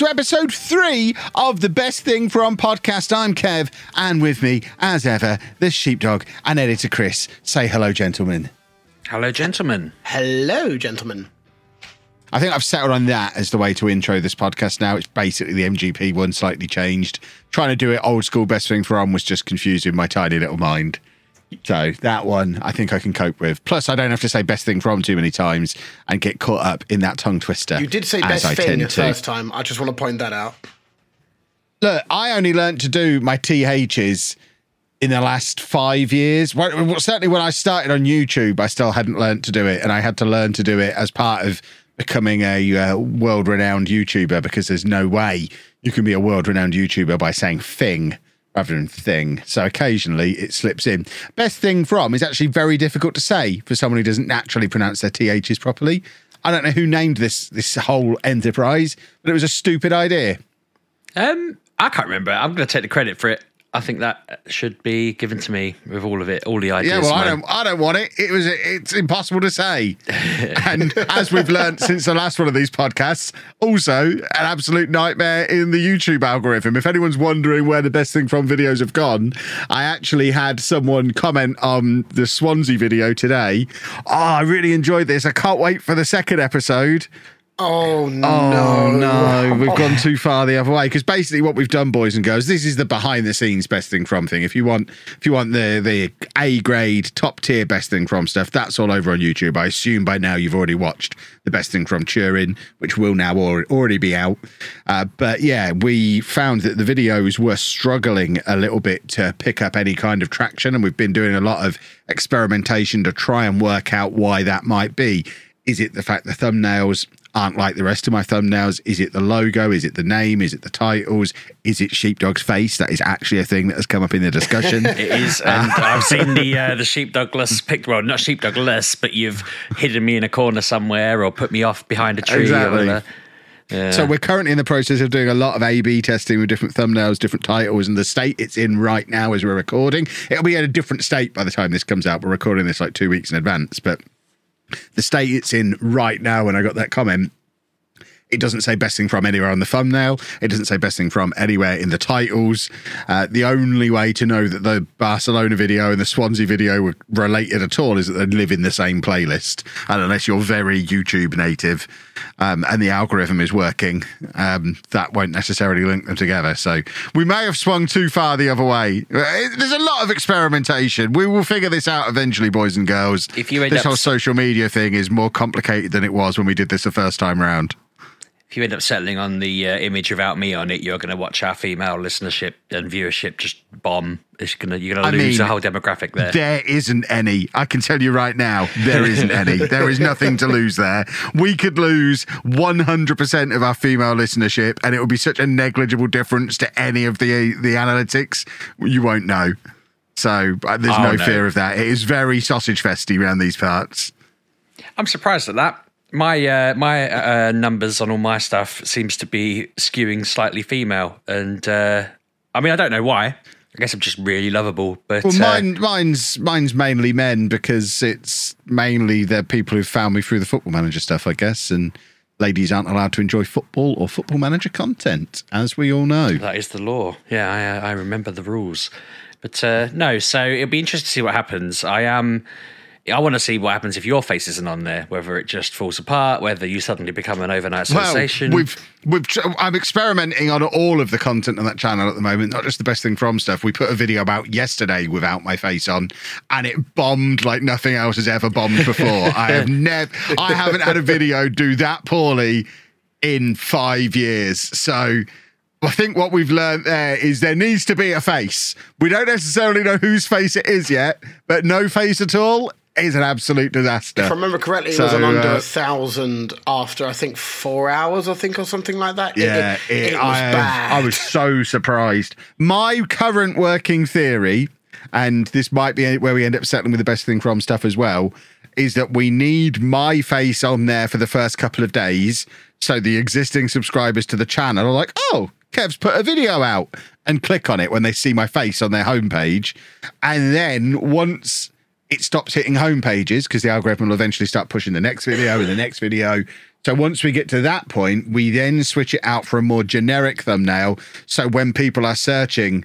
welcome to episode three of the Best Thing From podcast. I'm Kev, and with me, as ever, the sheepdog and editor Chris. Say hello, gentlemen. Hello, gentlemen. Hello, gentlemen. I think I've settled on that as the way to intro this podcast now. It's basically the MGP one slightly changed. Trying to do it old school Best Thing From was just confusing my tiny little mind. So that one I think I can cope with. Plus, I don't have to say best thing from too many times and get caught up in that tongue twister. You did say best I thing the first time. I just want to point that out. Look, I only learned to do my THs in the last five years. Well, certainly when I started on YouTube, I still hadn't learned to do it, and I had to learn to do it as part of becoming a uh, world-renowned YouTuber because there's no way you can be a world-renowned YouTuber by saying thing rather than thing. So occasionally it slips in. Best thing from is actually very difficult to say for someone who doesn't naturally pronounce their THs properly. I don't know who named this this whole enterprise, but it was a stupid idea. Um, I can't remember. I'm going to take the credit for it. I think that should be given to me with all of it, all the ideas. Yeah, well, I don't, I don't want it. It was, it's impossible to say. and as we've learnt since the last one of these podcasts, also an absolute nightmare in the YouTube algorithm. If anyone's wondering where the best thing from videos have gone, I actually had someone comment on the Swansea video today. Oh, I really enjoyed this. I can't wait for the second episode. Oh no! Oh no, we've gone too far the other way. Because basically, what we've done, boys and girls, this is the behind the scenes best thing from thing. If you want, if you want the the A grade top tier best thing from stuff, that's all over on YouTube. I assume by now you've already watched the best thing from Turin, which will now al- already be out. Uh, but yeah, we found that the videos were struggling a little bit to pick up any kind of traction, and we've been doing a lot of experimentation to try and work out why that might be. Is it the fact the thumbnails aren't like the rest of my thumbnails? Is it the logo? Is it the name? Is it the titles? Is it Sheepdog's face? That is actually a thing that has come up in the discussion. It is, and I've seen the uh, the sheep Douglas picture. Well, not sheep Douglas, but you've hidden me in a corner somewhere or put me off behind a tree. Exactly. Or. Yeah. So we're currently in the process of doing a lot of A/B testing with different thumbnails, different titles, and the state it's in right now as we're recording. It'll be at a different state by the time this comes out. We're recording this like two weeks in advance, but the state it's in right now when I got that comment. It doesn't say best thing from anywhere on the thumbnail. It doesn't say best thing from anywhere in the titles. Uh, the only way to know that the Barcelona video and the Swansea video were related at all is that they live in the same playlist. And unless you're very YouTube native um, and the algorithm is working, um, that won't necessarily link them together. So we may have swung too far the other way. Uh, There's a lot of experimentation. We will figure this out eventually, boys and girls. If you this whole social media thing is more complicated than it was when we did this the first time round. If you end up settling on the uh, image without me on it, you're going to watch our female listenership and viewership just bomb. It's gonna you're going to lose mean, a whole demographic there. There isn't any. I can tell you right now, there isn't any. There is nothing to lose there. We could lose 100% of our female listenership, and it would be such a negligible difference to any of the the analytics. You won't know. So uh, there's Oh, no, no. fear of that. It is very sausage festy around these parts. I'm surprised at that. My uh, my uh, numbers on all my stuff seems to be skewing slightly female, and uh, I mean I don't know why. I guess I'm just really lovable, but Well, uh, mine, mine's mine's mainly men because it's mainly the people who found me through the Football Manager stuff, I guess, and ladies aren't allowed to enjoy football or Football Manager content, as we all know. that is the law. Yeah, I, uh, I remember the rules, but uh, no. So it'll be interesting to see what happens. I am. I want to see what happens if your face isn't on there. Whether it just falls apart, whether you suddenly become an overnight sensation. Well, we've we've I'm experimenting on all of the content on that channel at the moment, not just the best thing from stuff. We put a video out yesterday without my face on, and it bombed like nothing else has ever bombed before. I have never, I haven't had a video do that poorly in five years. So. I think what we've learned there is there needs to be a face. We don't necessarily know whose face it is yet, but no face at all is an absolute disaster. If I remember correctly, it was an under uh, a thousand after I think four hours, I think, or something like that. It- Yeah, it, it was I, bad. I was so surprised. My current working theory, and this might be where we end up settling with the best thing from stuff as well, is that we need my face on there for the first couple of days. So the existing subscribers to the channel are like, oh, Kev's put a video out and click on it when they see my face on their homepage. And then once it stops hitting home pages because the algorithm will eventually start pushing the next video and the next video. So once we get to that point, we then switch it out for a more generic thumbnail. So when people are searching,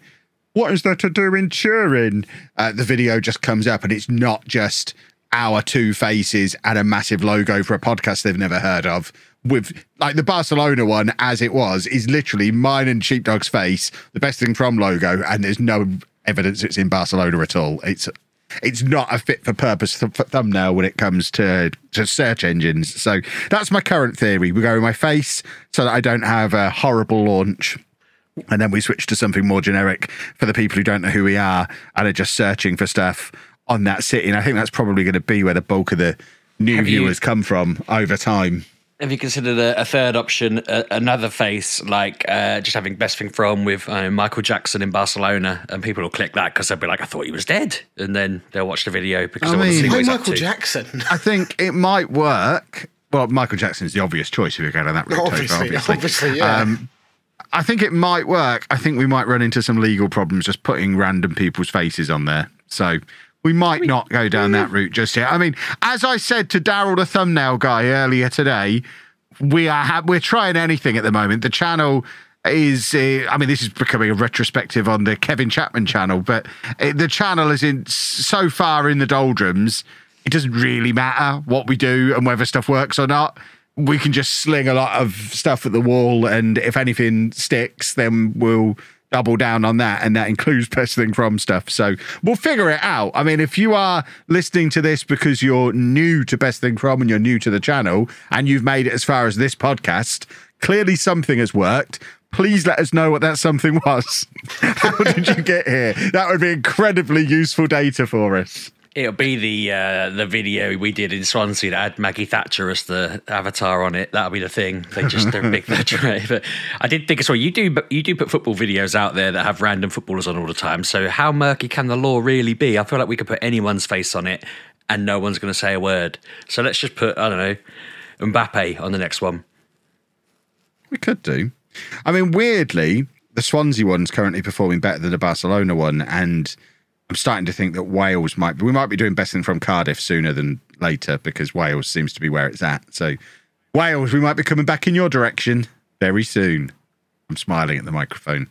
what is there to do in Turin? Uh, the video just comes up and it's not just our two faces and a massive logo for a podcast they've never heard of. With like the Barcelona one, as it was, is literally mine and Sheepdog's face, the best thing from logo, and there's no evidence it's in Barcelona at all. It's it's not a fit for purpose th- thumbnail when it comes to, to search engines. So that's my current theory. We go with my face so that I don't have a horrible launch. And then we switch to something more generic for the people who don't know who we are and are just searching for stuff on that city. And I think that's probably going to be where the bulk of the new Have you- viewers come from over time. Have you considered a, a third option, a, another face, like uh, just having best thing from with uh, Michael Jackson in Barcelona, and people will click that because they'll be like, "I thought he was dead," and then they'll watch the video because I they want to mean- see what Hey, he's up Michael to. Jackson. I think it might work. Well, Michael Jackson is the obvious choice if you're going down that route. Topher, Obviously, obviously, yeah. Um, I think it might work. I think we might run into some legal problems just putting random people's faces on there. So we might not go down that route just yet. I mean, as I said to Daryl, the thumbnail guy, earlier today, we are ha- we're trying anything at the moment. The channel is, uh, I mean, this is becoming a retrospective on the Kevin Chapman channel, but uh, the channel is in so far in the doldrums. It doesn't really matter what we do and whether stuff works or not. We can just sling a lot of stuff at the wall, and if anything sticks, then we'll double down on that, and that includes best thing from stuff. So we'll figure it out. I mean, if you are listening to this because you're new to best thing from and you're new to the channel, and you've made it as far as this podcast, clearly something has worked. Please let us know what that something was. How did you get here? That would be incredibly useful data for us. It'll be the uh, the video we did in Swansea that had Maggie Thatcher as the avatar on it. That'll be the thing. They just they're big Thatcher. But I did think as well. You do you do put football videos out there that have random footballers on all the time. So how murky can the law really be? I feel like we could put anyone's face on it and no one's going to say a word. So let's just put I don't know Mbappe on the next one. We could do. I mean, weirdly, the Swansea one's currently performing better than the Barcelona one, and I'm starting to think that Wales might. We might be doing best thing from Cardiff sooner than later because Wales seems to be where it's at. So, Wales, we might be coming back in your direction very soon. I'm smiling at the microphone.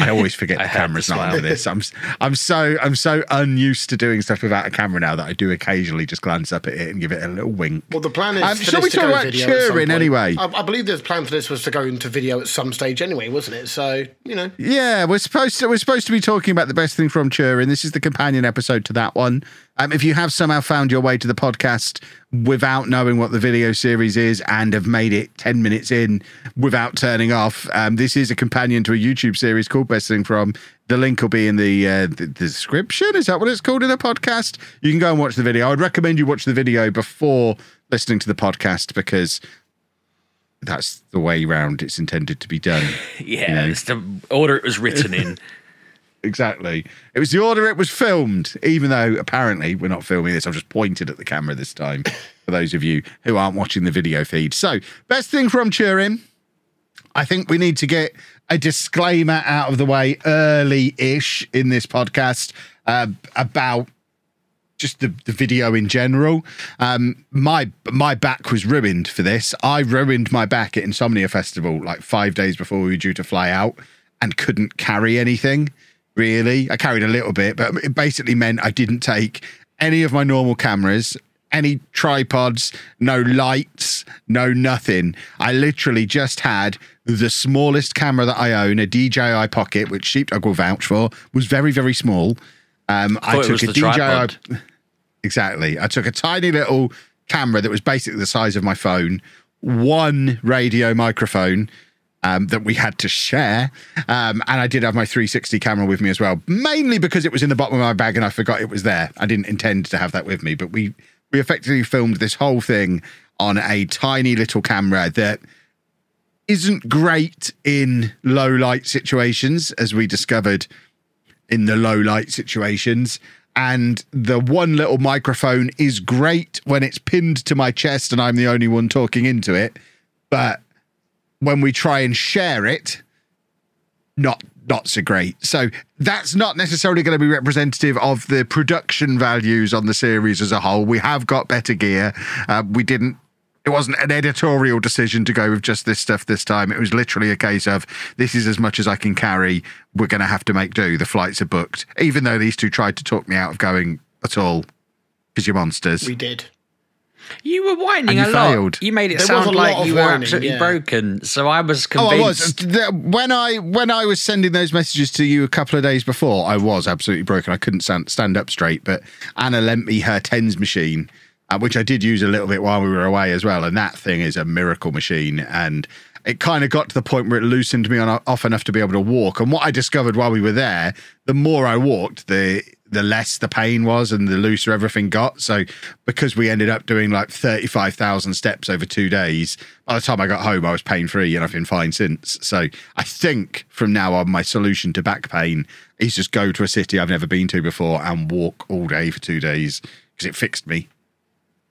I always forget the camera's the not smile. under this. I'm I'm so I'm so unused to doing stuff without a camera now that I do occasionally just glance up at it and give it a little wink. Well, the plan is Um, for shall this we to talk go about video at some Turin point. anyway? I, I believe the plan for this was to go into video at some stage anyway, wasn't it? So you know, Yeah, we're supposed to we're supposed to be talking about the best thing from Turin. This is the companion episode to that one. Um, if you have somehow found your way to the podcast without knowing what the video series is and have made it ten minutes in without turning off, um, this is a companion to a YouTube series called Best Thing From. The link will be in the, uh, the description. Is that what it's called in the podcast? You can go and watch the video. I would recommend you watch the video before listening to the podcast because that's the way round it's intended to be done. Yeah, it's the order it was written in. Exactly. It was the order it was filmed, even though apparently we're not filming this. I've just pointed at the camera this time for those of you who aren't watching the video feed. So, best thing from Turin. I think we need to get a disclaimer out of the way early ish in this podcast uh, about just the, the video in general. Um, my my back was ruined for this. I ruined my back at Insomnia Festival like five days before we were due to fly out and couldn't carry anything really. I carried a little bit, but it basically meant I didn't take any of my normal cameras, any tripods, no lights, no nothing. I literally just had the smallest camera that I own, a DJI Pocket, which Sheepdog will vouch for, was very, very small. Um, I it took a DJI. tripod. Exactly. I took a tiny little camera that was basically the size of my phone, one radio microphone um, that we had to share. Um, and I did have my 360 camera with me as well, mainly because it was in the bottom of my bag and I forgot it was there. I didn't intend to have that with me, but we, we effectively filmed this whole thing on a tiny little camera that isn't great in low light situations, as we discovered in the low light situations. And the one little microphone is great when it's pinned to my chest and I'm the only one talking into it. But when we try and share it, not not so great. So that's not necessarily going to be representative of the production values on the series as a whole. We have got better gear. Uh, we didn't. It wasn't an editorial decision to go with just this stuff this time. It was literally a case of this is as much as I can carry. We're going to have to make do. The flights are booked. Even though these two tried to talk me out of going at all because you're monsters. We did. You were whining And a you lot. failed. You made it There was sound lot like of you were whining, absolutely yeah. broken. So I was Oh, I was. convinced. When I when I was sending those messages to you a couple of days before, I was absolutely broken. I couldn't stand, stand up straight. But Anna lent me her tens machine, uh, which I did use a little bit while we were away as well. And that thing is a miracle machine. And it kind of got to the point where it loosened me on off enough to be able to walk. And what I discovered while we were there, the more I walked, the the less the pain was and the looser everything got. So because we ended up doing like 35,000 steps over two days, by the time I got home, I was pain free and I've been fine since. So I think from now on, my solution to back pain is just go to a city I've never been to before and walk all day for two days because it fixed me.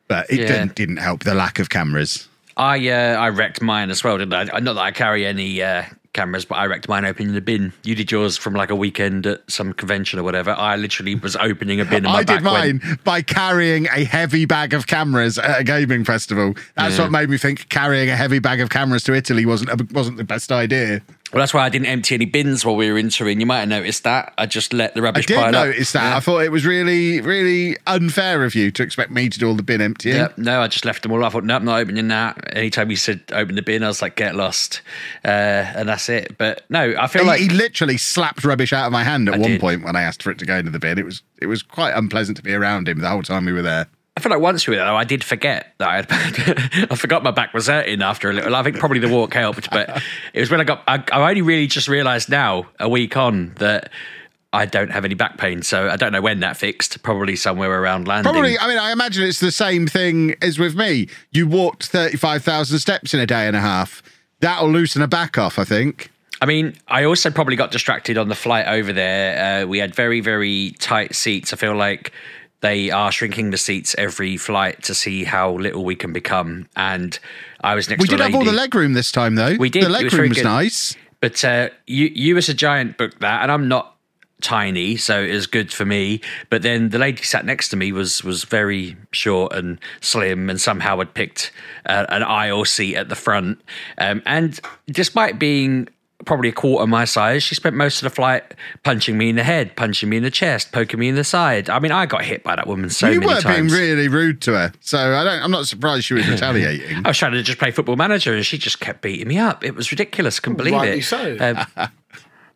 But it Yeah. didn't, didn't help the lack of cameras. I uh, I wrecked mine as well, didn't I? Not that I carry any uh, cameras, but I wrecked mine opening the bin. You did yours from like a weekend at some convention or whatever. I literally was opening a bin. I did back went- mine by carrying a heavy bag of cameras at a gaming festival. That's Yeah. what made me think carrying a heavy bag of cameras to Italy wasn't a, wasn't the best idea. Well, that's why I didn't empty any bins while we were entering. You might have noticed that. I just let the I rubbish did pile up. notice that. Yeah. I thought it was really, really unfair of you to expect me to do all the bin emptying. Yep. No, I just left them all. I thought, no, I'm not opening that. Anytime you said open the bin, I was like, get lost. Uh, and that's it. But no, I feel He, like he literally slapped rubbish out of my hand at I one did. point when I asked for it to go into the bin. It was it was quite unpleasant to be around him the whole time we were there. I feel like once we were there, though, I did forget that I had. I forgot my back was hurting after a little. I think probably the walk helped, but it was when I got. I, I only really just realised now, a week on, that I don't have any back pain. So I don't know when that fixed. Probably somewhere around landing. Probably, I mean, I imagine it's the same thing as with me. You walked thirty five thousand steps in a day and a half. That'll loosen a back off, I think. I mean, I also probably got distracted on the flight over there. Uh, we had very, very tight seats. I feel like they are shrinking the seats every flight to see how little we can become. And I was next We did have all the leg room this time, though. We did. The leg was room was good. nice. But uh, you, you as a giant booked that, and I'm not tiny, so it was good for me. But then the lady sat next to me was was very short and slim, and somehow had picked uh, an aisle seat at the front. Um, and despite being probably a quarter my size, she spent most of the flight punching me in the head, punching me in the chest, poking me in the side. I mean, I got hit by that woman so you many were being times. really rude to her, so I don't. I'm not surprised she was retaliating. I was trying to just play football manager, and she just kept beating me up. It was ridiculous. Couldn't believe Rightly it. so. Um,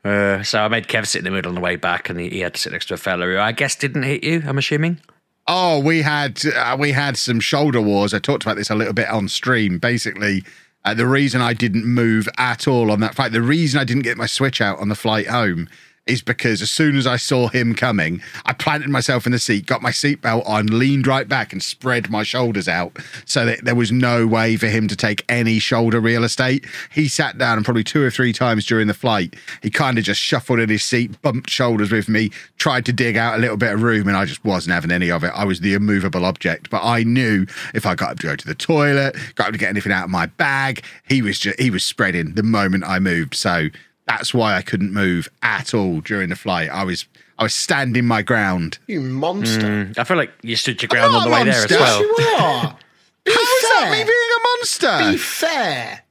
uh, so I made Kev sit in the middle on the way back, and he, he had to sit next to a fella who I guess didn't hit you. I'm assuming. Oh, we had uh, we had some shoulder wars. I talked about this a little bit on stream. Basically, uh, the reason I didn't move at all on that flight, the reason I didn't get my switch out on the flight home, is because as soon as I saw him coming, I planted myself in the seat, got my seatbelt on, leaned right back, and spread my shoulders out so that there was no way for him to take any shoulder real estate. He sat down and probably two or three times during the flight, he kind of just shuffled in his seat, bumped shoulders with me, tried to dig out a little bit of room, and I just wasn't having any of it. I was the immovable object. But I knew if I got up to go to the toilet, got him to get anything out of my bag, he was just he was spreading the moment I moved. So that's why I couldn't move at all during the flight. I was I was standing my ground. You monster. Mm, I feel like you stood your ground on the a way there as monster. Yes, well. you are. Be How is that me being a monster? Be fair.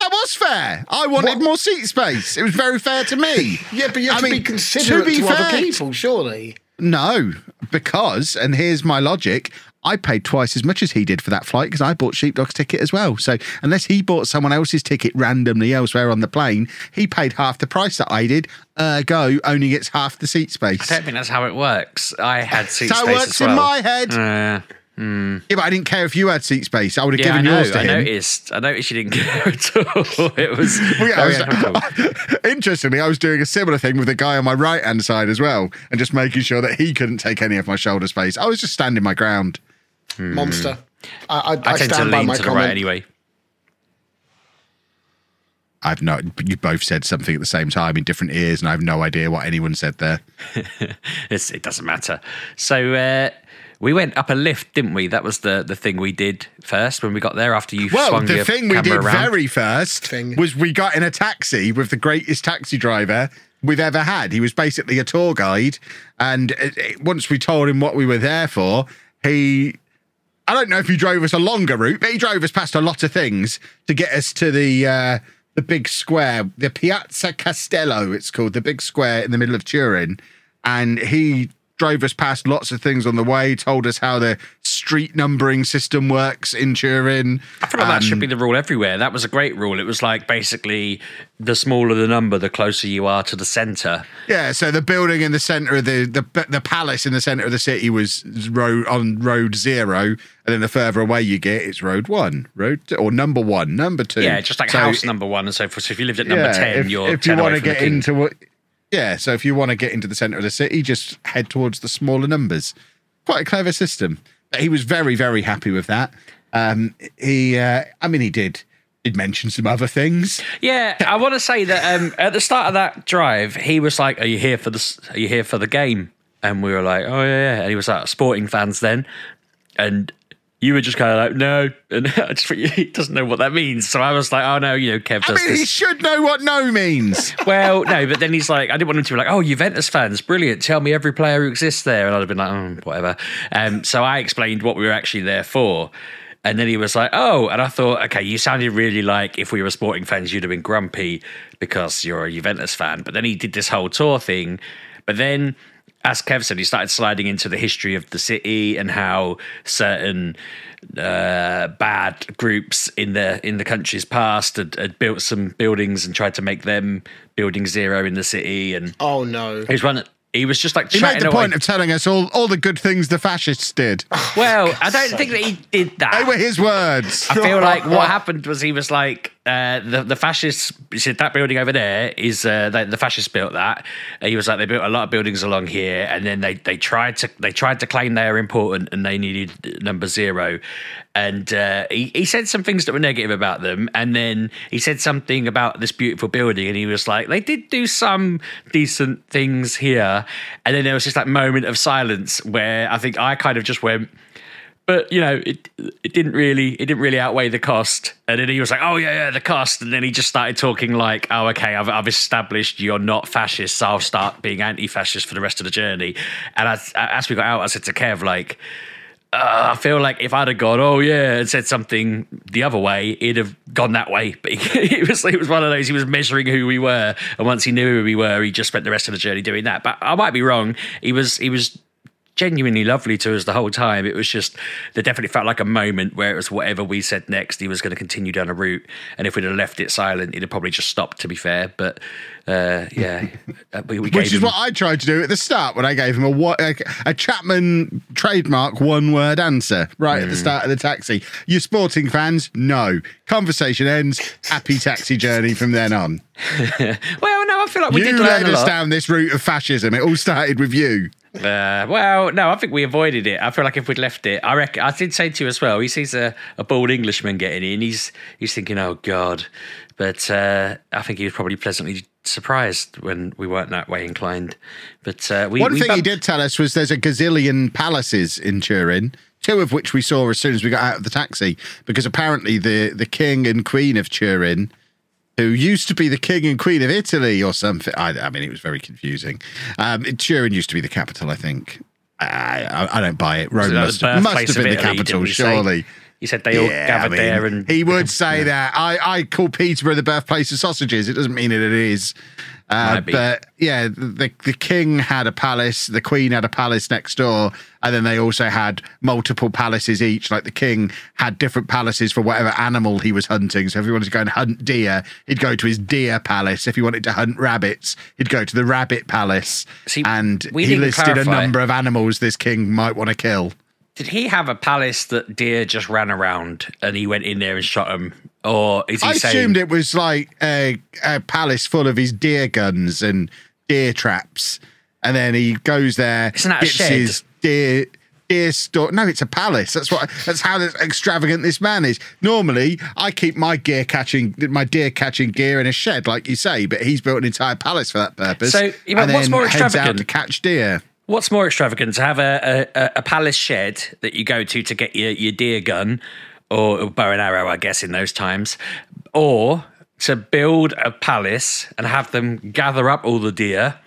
That was fair. I wanted What? more seat space. It was very fair to me. Yeah, but you have I to mean, be considerate to, be other fair- people, surely. No, because, and here's my logic. I paid twice as much as he did for that flight because I bought Sheepdog's ticket as well. So unless he bought someone else's ticket randomly elsewhere on the plane, he paid half the price that I did. Ergo, only gets half the seat space. I don't think that's how it works. I had seat how space it works as in my head. Uh, Yeah, but I didn't care if you had seat space. I would have yeah, I given know. yours to I him. noticed. I noticed you didn't care at all. It was Well, yeah, I interestingly, I was doing a similar thing with the guy on my right hand side as well, and just making sure that he couldn't take any of my shoulder space. I was just standing my ground. Monster. I, I, I, I tend to stand by lean my to the comment. right anyway. I've no. You both said something at the same time in different ears, and I have no idea what anyone said there. It's, it doesn't matter. So uh, We went up a lift, didn't we? That was the, the thing we did first when we got there after you Well, swung the your thing we camera did around. very first Thing. was we got in a taxi with the greatest taxi driver we've ever had. He was basically a tour guide, and it, it- once we told him what we were there for, he. I don't know if he drove us a longer route, but he drove us past a lot of things to get us to the uh, the big square, the Piazza Castello. It's called the big square in the middle of Turin, and he drove us past lots of things on the way. Told us how the street numbering system works in Turin. I feel like that should be um, the rule everywhere. That was a great rule. It was like basically the smaller the number, the closer you are to the centre. Yeah, so the building in the center of the the the palace in the center of the city was road on road zero, and then the further away you get, it's road one, road two, or number one, number two. Yeah, just like So house number one and so forth. So if you lived at number yeah, 10, if, you're if you 10 away want to get into what. Yeah, so if you want to get into the center of the city, just head towards the smaller numbers. Quite a clever system. He was very, very happy with that. Um, he, uh, I mean, he did did mention some other things. Yeah, I want to say that um, at the start of that drive, he was like, "Are you here for the? Are you here for the game?" And we were like, "Oh yeah." yeah." And he was like, "Sporting fans then," and you were just kind of like, "No," and I just he doesn't know what that means. So I was like, "Oh no, you know, Kev I does mean, he should know what no means. well, no, but then he's like, I didn't want him to be like, "Oh, Juventus fans, brilliant! Tell me every player who exists there," and I'd have been like, oh, "Whatever." Um, so I explained what we were actually there for. And then he was like, "Oh," and I thought, "Okay, you sounded really like if we were sporting fans, you'd have been grumpy because you're a Juventus fan." But then he did this whole tour thing. But then, as Kev said, he started sliding into the history of the city and how certain uh, bad groups in the in the country's past had, had built some buildings and tried to make them building zero in the city. And Oh no. he was one. He was just like He made the away. point of telling us all, all the good things the fascists did. well, I don't think that he did that. They were his words. I feel like what happened was he was like uh, the the fascists. Said that building over there is uh, the, the fascists built that. And he was like they built a lot of buildings along here, and then they they tried to they tried to claim they are important and they needed number zero. And uh, he he said some things that were negative about them, and then he said something about this beautiful building, and he was like they did do some decent things here, and then there was just that moment of silence where I think I kind of just went but you know it it didn't really it didn't really outweigh the cost and then he was like oh yeah yeah the cost and then he just started talking like oh okay I've, I've established you're not fascist so I'll start being anti-fascist for the rest of the journey and as, as we got out I said to Kev like uh, I feel like if I'd have gone, oh yeah, and said something the other way, he'd have gone that way. But he, it was it was one of those. He was measuring who we were, and once he knew who we were, he just spent the rest of the journey doing that. But I might be wrong. He was he was genuinely lovely to us the whole time. It was just there definitely felt like a moment where it was whatever we said next, he was going to continue down a route, and if we'd have left it silent, he'd have probably just stopped. To be fair, but uh, yeah, uh, we, we gave Which is him- what I tried to do at the start when I gave him a a, a Chapman trademark one word answer right Hmm. at the start of the taxi. You sporting fans? No. Conversation ends. Happy taxi journey from then on. Well, no, I feel like we you did learn led us down this route of fascism. It all started with you. Uh, well, no, I think we avoided it. I feel like if we'd left it, I reckon I did say to you as well. He sees a, a bald Englishman getting in, he's he's thinking, "Oh God," but uh, I think he was probably pleasantly surprised when we weren't that way inclined. But uh, we One we thing he did tell us was there's a gazillion palaces in Turin, two of which we saw as soon as we got out of the taxi, because apparently the, the king and queen of Turin, who used to be the king and queen of Italy or something, I, I mean, it was very confusing. Um, Turin used to be the capital, I think. I, I, I don't buy it. Rome must, must have been of the capital, say? surely. He said they all Yeah, gathered I mean, there, and he would say that. I, I call Peterborough the birthplace of sausages. It doesn't mean that it is. Uh, but yeah, the the king had a palace, the queen had a palace next door, and then they also had multiple palaces each. Like the king had different palaces for whatever animal he was hunting. So if he wanted to go and hunt deer, he'd go to his deer palace. If he wanted to hunt rabbits, he'd go to the rabbit palace. See, and he listed a number of animals this king might want to kill. Did he have a palace that deer just ran around and he went in there and shot him? or is he I saying? assumed it was like a, a palace full of his deer guns and deer traps, and then he goes there, Isn't that a shed? his deer deer store. No, it's a palace. That's what. That's how extravagant this man is. Normally, I keep my gear catching, my deer catching gear in a shed, like you say, but he's built an entire palace for that purpose. So, yeah, but and what's more extravagant? to catch deer. What's more extravagant to have a, a, a palace shed that you go to to get your, your deer gun or bow and arrow, I guess, in those times, or to build a palace and have them gather up all the deer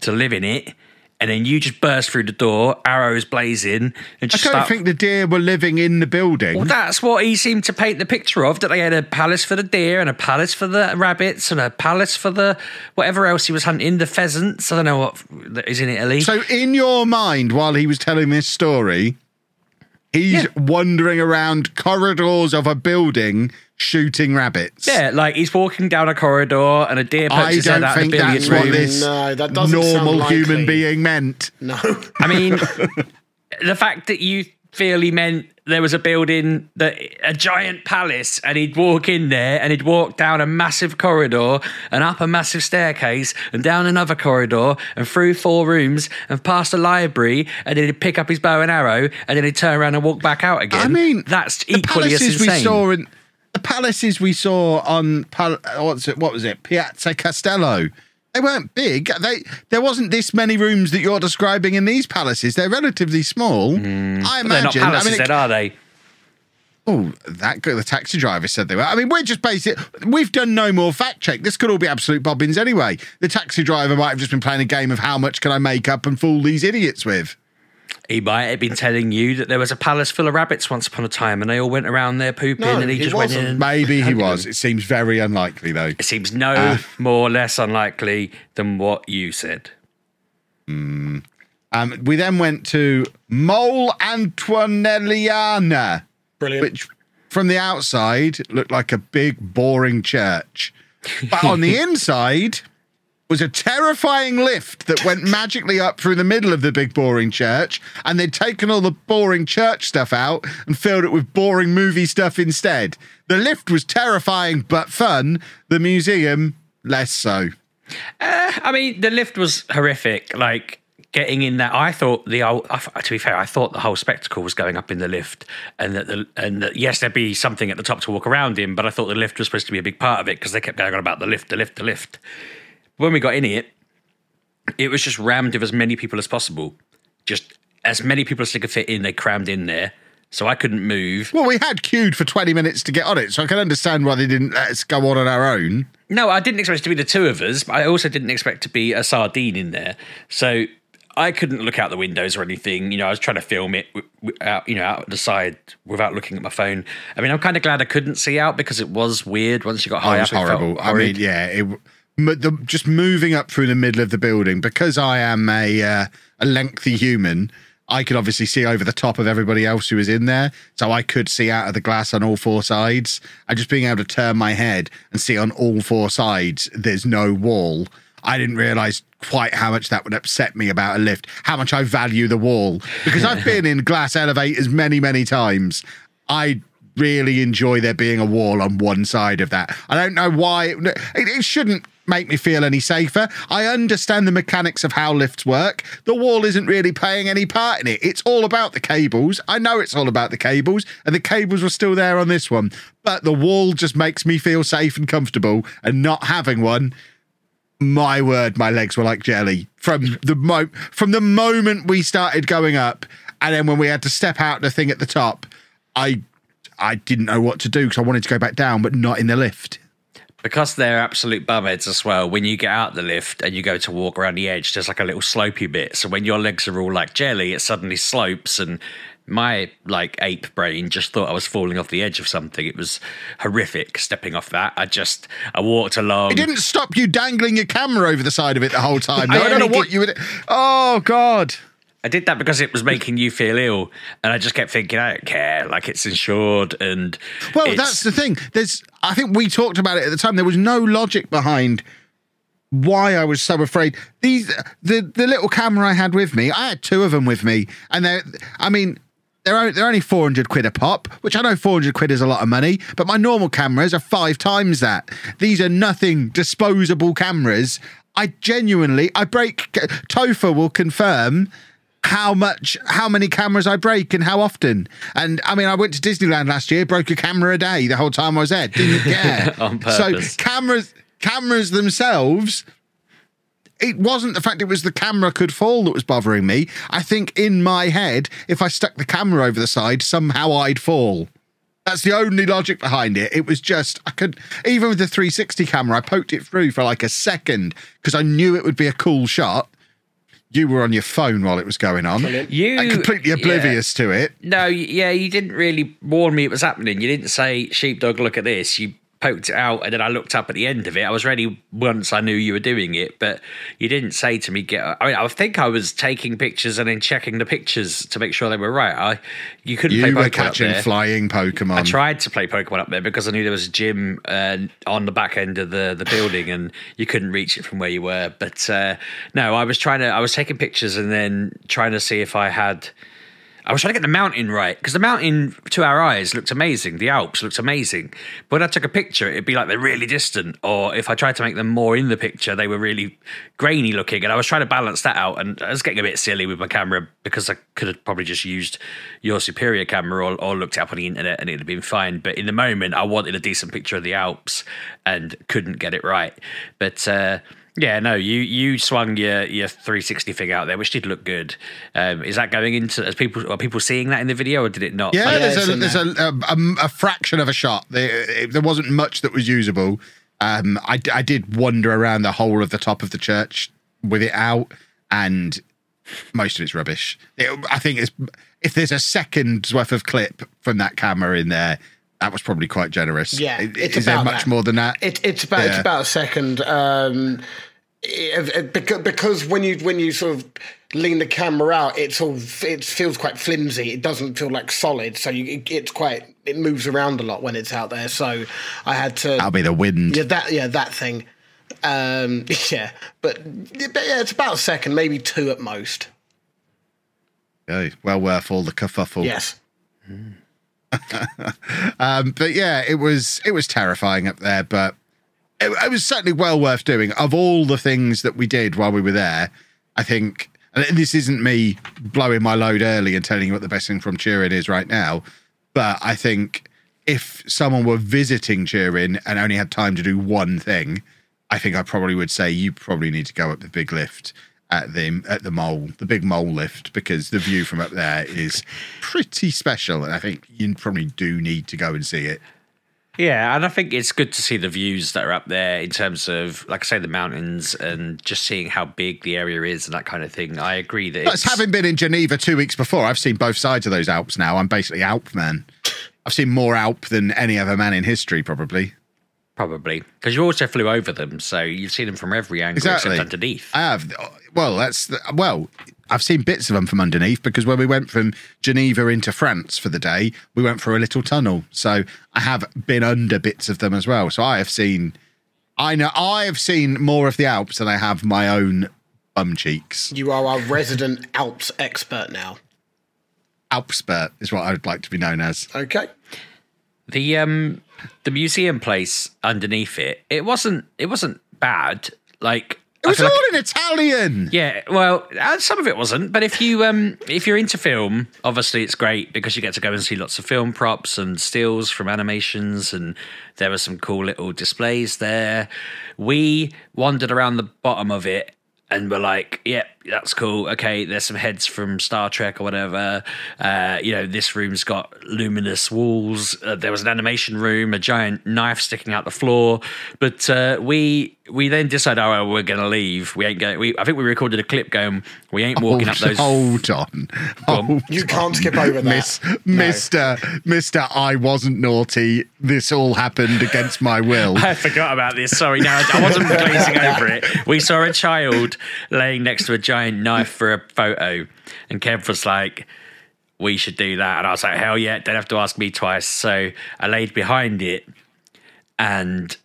to live in it, and then you just burst through the door, arrows blazing, and I don't start. think the deer were living in the building. well, that's what he seemed to paint the picture of. That they had a palace for the deer and a palace for the rabbits and a palace for the whatever else he was hunting, the pheasants. I don't know what is in Italy. So, in your mind, while he was telling this story, he's Yeah. wandering around corridors of a building shooting rabbits. Yeah, like he's walking down a corridor and a deer pokes I his head don't out of the think billiard that's what this No, that normal human being meant. No. I mean, the fact that you feel he meant there was a building that a giant palace and he'd walk in there and he'd walk down a massive corridor and up a massive staircase and down another corridor and through four rooms and past a library and then he'd pick up his bow and arrow and then he'd turn around and walk back out again. I mean, that's the equally as palaces insane. we saw in the palaces we saw on what's it? What was it? Piazza Castello. They weren't big. They there wasn't this many rooms that you're describing in these palaces. They're relatively small. Hmm. I But they're not imagine. palaces, I mean, it- then, are they? Oh, that. The taxi driver said they were. I mean, we're just basic. We've done no more fact check. This could all be absolute bobbins anyway. The taxi driver might have just been playing a game of how much can I make up and fool these idiots with. He might have been telling you that there was a palace full of rabbits once upon a time and they all went around there pooping No, and he he just went in wasn't. and Maybe he was. It seems very unlikely though. It seems no Ah. more or less unlikely than what you said. Um, we then went to Mole Antonelliana, Brilliant. which from the outside looked like a big, boring church. But on the inside was a terrifying lift that went magically up through the middle of the big, boring church. And they'd taken all the boring church stuff out and filled it with boring movie stuff instead. The lift was terrifying but fun. The museum, less so. Uh, I mean, the lift was horrific. Like getting in there. I thought the whole. To be fair, I thought the whole spectacle was going up in the lift, and that the and that yes, there'd be something at the top to walk around in, but I thought the lift was supposed to be a big part of it because they kept going on about the lift, the lift, the lift. When we got in it, it was just rammed with as many people as possible. Just as many people as they could fit in, they crammed in there. So I couldn't move. Well, we had queued for 20 minutes to get on it, so I can understand why they didn't let us go on on our own. No, I didn't expect it to be the two of us, but I also didn't expect to be a sardine in there. So I couldn't look out the windows or anything. You know, I was trying to film it out, you know, out the side without looking at my phone. I mean, I'm kind of glad I couldn't see out because it was weird once you got Oh, high it was up. it felt horrible. I mean, yeah, it, the, just moving up through the middle of the building because I am a uh, a lengthy human. I could obviously see over the top of everybody else who was in there, so I could see out of the glass on all four sides. And just being able to turn my head and see on all four sides, there's no wall. I didn't realize quite how much that would upset me about a lift, how much I value the wall. Because I've been in glass elevators many, many times. I really enjoy there being a wall on one side of that. I don't know why. It, it shouldn't make me feel any safer. I understand the mechanics of how lifts work. The wall isn't really playing any part in it. It's all about the cables. I know it's all about the cables, and the cables were still there on this one. But the wall just makes me feel safe and comfortable, and not having one my word, my legs were like jelly from the mo- from the moment we started going up, and then when we had to step out the thing at the top, I I didn't know what to do because I wanted to go back down, but not in the lift. Because they're absolute bumheads as well. When you get out the lift and you go to walk around the edge, there's like a little slopey bit. So when your legs are all like jelly, it suddenly slopes. And my like ape brain just thought I was falling off the edge of something. It was horrific stepping off that. I just I walked along. It didn't stop you dangling your camera over the side of it the whole time. I No, I, don't know what did- you would. Oh God. I did that because it was making you feel ill, and I just kept thinking, I don't care. Like it's insured, and Well, that's the thing. There's, I think we talked about it at the time. There was no logic behind why I was so afraid. These, the the little camera I had with me, I had two of them with me, and they, I mean. They're only, they're only 400 quid a pop, which I know 400 quid is a lot of money, but my normal cameras are five times that. These are nothing disposable cameras. I genuinely, I break, Topher will confirm how much how many cameras I break and how often. And I mean I went to Disneyland last year, broke a camera a day the whole time I was there. Didn't care. On so cameras cameras themselves it wasn't the fact it was the camera could fall that was bothering me. I think in my head, if I stuck the camera over the side, somehow I'd fall. That's the only logic behind it. It was just I could even with the 360 camera, I poked it through for like a second because I knew it would be a cool shot. You were on your phone while it was going on. You And completely yeah. oblivious to it. No, yeah, you didn't really warn me it was happening. You didn't say, "Sheepdog, look at this." You poked it out, and then I looked up at the end of it. I was ready once I knew you were doing it, but you didn't say to me, "Get." I mean, I think I was taking pictures and then checking the pictures to make sure they were right. I, you couldn't play You were Pokemon catching there. flying Pokemon. I tried to play Pokemon up there because I knew there was a gym uh, on the back end of the, the building and you couldn't reach it from where you were. But uh, no, I was trying to, I was taking pictures and then trying to see if I had, I was trying to get the mountain right because the mountain to our eyes looked amazing. The Alps looked amazing. But when I took a picture, it'd be like they're really distant. Or if I tried to make them more in the picture, they were really grainy looking. And I was trying to balance that out. And I was getting a bit silly with my camera because I could have probably just used your superior camera or, or looked up on the internet and it'd have been fine. But in the moment, I wanted a decent picture of the Alps and couldn't get it right. But, uh, yeah, no, you you swung your your 360 thing out there, which did look good. Um, is that going into as people are people seeing that in the video, or did it not? Yeah, yeah, there's, a, in there's a, a, a, a fraction of a shot. There, it- there wasn't much that was usable. Um, I, I did wander around the whole of the top of the church with it out, and most of it's rubbish. It, I think it's if there's a second's worth of clip from that camera in there, that was probably quite generous. Yeah, Is- it's is there much that. more than that? It, it's about it's about a second. Um, because, because when you when you sort of lean the camera out, it's all it feels quite flimsy. It doesn't feel like solid, so you, it, it's quite it moves around a lot when it's out there. So I had to That'll be the wind. yeah that yeah that thing. Um, yeah, but, but yeah, it's about a second, maybe two at most. Yeah, well worth all the kerfuffle. Yes. Um, but yeah, it was it was terrifying up there, but it, it was certainly well worth doing. Of all the things that we did while we were there, I think, and this isn't me blowing my load early and telling you what the best thing from Turin is right now, but I think if someone were visiting Turin and only had time to do one thing, I think I probably would say you probably need to go up the big lift at the at the mole, the big mole lift, because the view from up there is pretty special, and I think you probably do need to go and see it. Yeah, and I think it's good to see the views that are up there in terms of, like I say, the mountains and just seeing how big the area is and that kind of thing. I agree that it's having been in Geneva two weeks before, I've seen both sides of those Alps now. I'm basically Alp man. I've seen more Alp than any other man in history, probably. probably because you also flew over them, so you've seen them from every angle Exactly. except underneath. I have. Well, that's the, well. I've seen bits of them from underneath because when we went from Geneva into France for the day, we went through a little tunnel. So I have been under bits of them as well. So I have seen, I know I have seen more of the Alps than I have my own bum cheeks. You are our resident Alps expert now. Alpspert is what I would like to be known as. Okay. The um the museum place underneath it, it wasn't it wasn't bad. Like It was all like- in Italian. Yeah, well, uh, some of it wasn't, but if you um if you're into film, obviously it's great because you get to go and see lots of film props and stills from animations, and there were some cool little displays there. We wandered around the bottom of it and we're like, "Yep, that's cool. Okay, there's some heads from Star Trek or whatever. Uh, you know, this room's got luminous walls. Uh, there was an animation room, a giant knife sticking out the floor. But uh, we we then decided, oh, well, we're gonna leave. We ain't going. We I think we recorded a clip going. We ain't walking up those. Hold on. on. Hold You can't skip over that. Miss, Mister, Mister, I wasn't naughty. This all happened against my will. I forgot about this. Sorry, no, I wasn't glazing over it. We saw a child laying next to a giant knife for a photo, and Kev was like, "We should do that," and I was like, "Hell yeah!" Don't have to ask me twice. So I laid behind it, and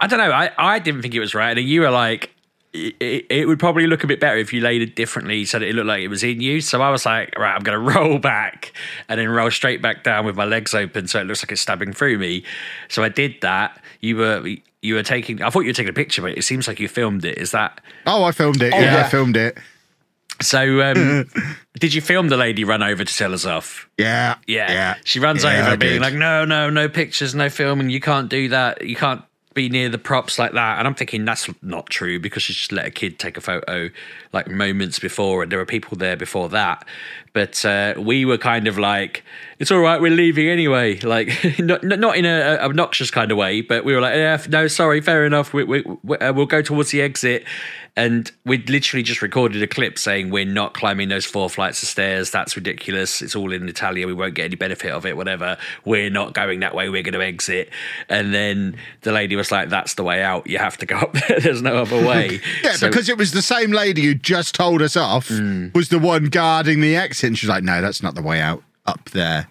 I don't know. I I didn't think it was right, and you were like. It, it- would probably look a bit better if you laid it differently so that it looked like it was in you. So I was like, right, I'm going to roll back and then roll straight back down with my legs open so it looks like it's stabbing through me. So I did that. You were you were taking. I thought you were taking a picture, but it seems like you filmed it. Is that Oh, I filmed it. yeah, yeah. I filmed it. so? Um, did you film the lady run over to tell us off? Yeah, Yeah, yeah. she runs Yeah, over, being like, "No, no, no pictures, no filming. You can't do that. You can't be near the props like that. And I'm thinking that's not true because she just let a kid take a photo like moments before, and there were people there before that. But uh, we were kind of like, it's all right, we're leaving anyway. Like, not, not in a, obnoxious kind of way, but we were like, yeah, no, sorry, fair enough. We, we, we, uh, we'll go towards the exit. And we'd literally just recorded a clip saying, we're not climbing those four flights of stairs. That's ridiculous. It's all in Italia. We won't get any benefit of it, whatever. We're not going that way. We're going to exit. And then the lady was like, that's the way out. You have to go up there. There's no other way. Yeah, So- because it was the same lady who just told us off was the one guarding the exit. And she's like, no, that's not the way out. Up there.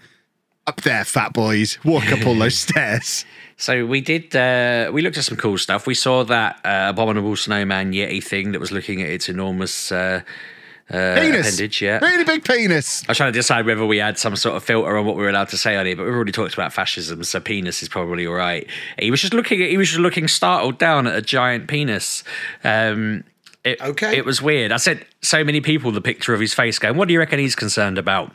Up there, fat boys. Walk up all those stairs. So we did. Uh, we looked at some cool stuff. We saw that uh, abominable snowman yeti thing that was looking at its enormous uh, uh, Penis. appendage. Yeah. Really big penis. I was trying to decide whether we had some sort of filter on what we were allowed to say on it, but we've already talked about fascism, so penis is probably all right. He was just looking. At, He was just looking startled down at a giant penis. Um, it, Okay. It was weird. I sent so many people the picture of his face going, What do you reckon he's concerned about?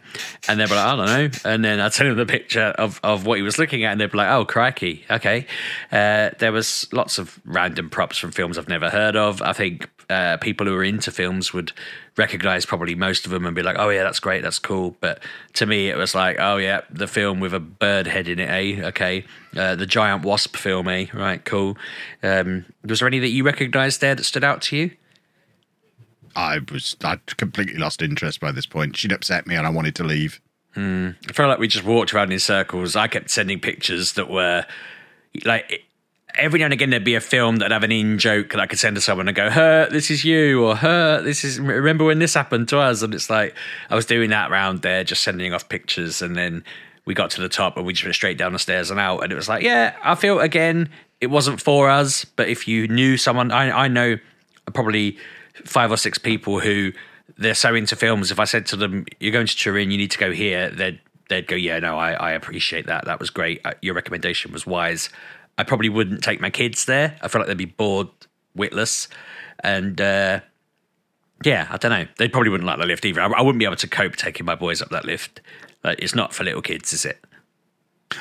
And they were like, I don't know. And then I sent them the picture of, of what he was looking at, and they'd be like, Oh, crikey. Okay. Uh, there was lots of random props from films I've never heard of. I think uh, people who are into films would recognize probably most of them and be like, Oh, yeah, that's great. That's cool. But to me, it was like, Oh, yeah, the film with a bird head in it, eh? Okay. Uh, the giant wasp film, eh? Right, cool. Um, was there any that you recognized there that stood out to you? I was I'd completely lost interest by this point. She'd upset me and I wanted to leave. Hmm. I felt like we just walked around in circles. I kept sending pictures that were like every now and again there'd be a film that'd have an in joke that I could send to someone and go, "Her, this is you," or "Her, this is remember when this happened to us?" And it's like I was doing that round there, just sending off pictures, and then we got to the top and we just went straight down the stairs and out. And it was like, yeah, I feel again it wasn't for us, but if you knew someone, I I know probably five or six people who they're so into films. If I said to them, "You're going to Turin, you need to go here," they'd they'd go, "Yeah, no, I, I appreciate that. That was great. Uh, Your recommendation was wise." I probably wouldn't take my kids there. I feel like they'd be bored, witless, and uh, yeah, I don't know. They probably wouldn't like the lift either. I, I wouldn't be able to cope taking my boys up that lift. Like, it's not for little kids, is it?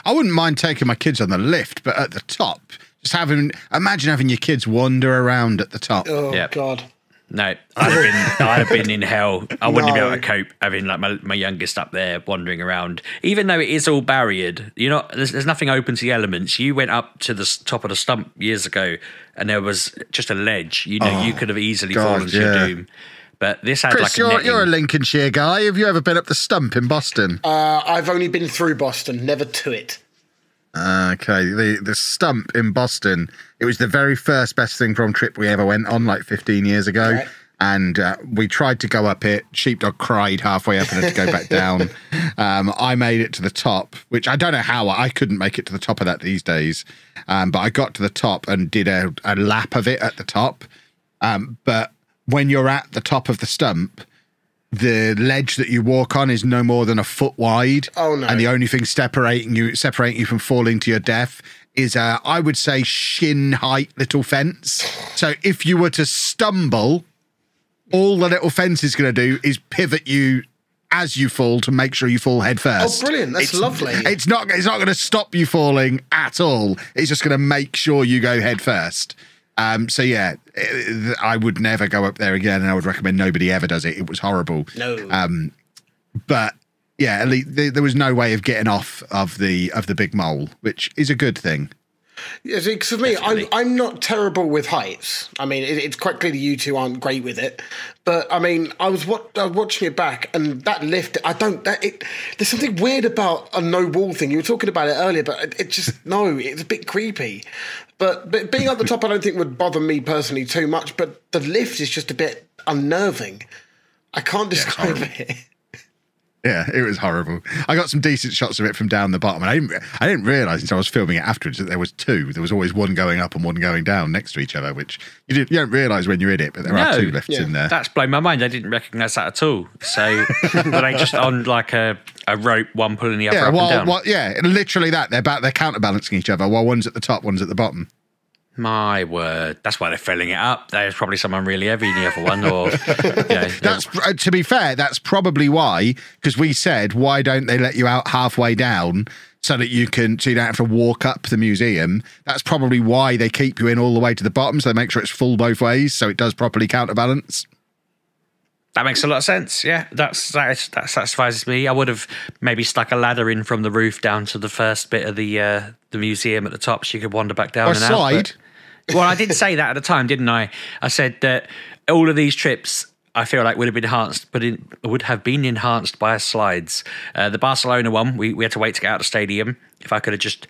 I wouldn't mind taking my kids on the lift, but at the top, just having imagine having your kids wander around at the top. Oh Yeah. God. No, I'd have been, I'd have been in hell. I wouldn't be able to cope having like my, my youngest up there wandering around. Even though it is all barriered, you're not. There's, there's nothing open to the elements. You went up to the top of the stump years ago, and there was just a ledge. You know, you could have easily God, fallen to your doom. But this had Chris, like a you're, you're a Lincolnshire guy. Have you ever been up the stump in Boston? Uh, I've only been through Boston, never to it. Okay, the the stump in Boston. It was the very first best thing from trip we ever went on, like 15 years ago. Right. And uh, we tried to go up it. Sheepdog cried halfway up and had to go back down. Um, I made it to the top, which I don't know how I couldn't make it to the top of that these days. Um, but I got to the top and did a, a lap of it at the top. Um, but when you're at the top of the stump, the ledge that you walk on is no more than a foot wide. Oh, no. And the only thing separating you separating you from falling to your death is a, I would say, shin height little fence. So if you were to stumble, all the little fence is going to do is pivot you as you fall to make sure you fall head oh, first. Oh, brilliant. That's It's- lovely. It's not. It's not going to stop you falling at all. It's just going to make sure you go head first. Um, so yeah, eh, I would never go up there again, and I would recommend nobody ever does it. It was horrible. No. Um, but yeah, at least there, there was no way of getting off of the of the big mole, which is a good thing. Yeah, see, 'cause for me, I'm, I'm not terrible with heights. I mean, it, it's quite clear that you two aren't great with it. But I mean, I was, what, I was watching it back, and that lift, I don't. That it, there's something weird about a no wall thing. You were talking about it earlier, but it, it just no, it's a bit creepy. But but being at the top, I don't think would bother me personally too much. But the lift is just a bit unnerving. I can't describe it. Yeah, it was horrible. I got some decent shots of it from down the bottom, and I didn't, I didn't realize until I was filming it afterwards that there was two. There was always one going up and one going down next to each other, which you, did, you don't realize when you're in it, but there are two lifts Yeah. in there. That's blown my mind. I didn't recognise that at all. So, were they just on like a, a rope, one pulling the other yeah, up well, and down? well, yeah, literally that. They're back, they're counterbalancing each other, while one's at the top, one's at the bottom. My word, that's why they're filling it up. There's probably someone really heavy in the other one, or you know, That's uh, to be fair. That's probably why, because we said, why don't they let you out halfway down so that you can so you don't have to walk up the museum. That's probably why they keep you in all the way to the bottom, so they make sure it's full both ways, so it does properly counterbalance. That makes a lot of sense. Yeah, that's that, is, that satisfies me. I would have maybe stuck a ladder in from the roof down to the first bit of the uh, the museum at the top, so you could wander back down Or and slide. out. but- well, I did say that at the time, didn't I? I said that all of these trips. I feel like would have been enhanced, but in, would have been enhanced by slides. Uh, the Barcelona one, we, we had to wait to get out of the stadium. If I could have just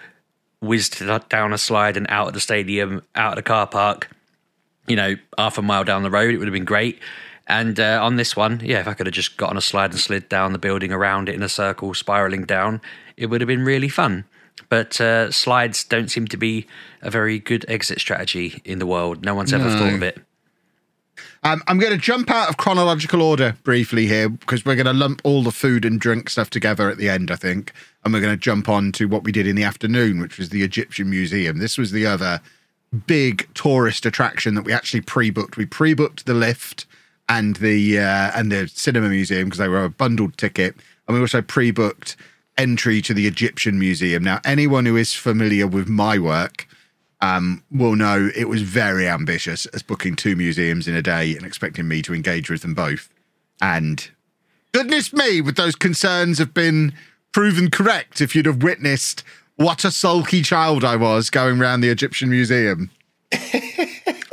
whizzed down a slide and out of the stadium, out of the car park, you know, half a mile down the road, it would have been great. And uh, on this one, yeah, if I could have just got on a slide and slid down the building around it in a circle, spiraling down, it would have been really fun. But uh, slides don't seem to be a very good exit strategy in the world. No one's ever No. thought of it. Um, I'm going to jump out of chronological order briefly here because we're going to lump all the food and drink stuff together at the end, I think. And we're going to jump on to what we did in the afternoon, which was the Egyptian Museum. This was the other big tourist attraction that we actually pre-booked. We pre-booked the lift and the uh, and the cinema museum because they were a bundled ticket, and we also pre-booked entry to the Egyptian Museum. Now, anyone who is familiar with my work um, will know it was very ambitious as booking two museums in a day and expecting me to engage with them both. And goodness me, would those concerns have been proven correct if you'd have witnessed what a sulky child I was going around the Egyptian Museum?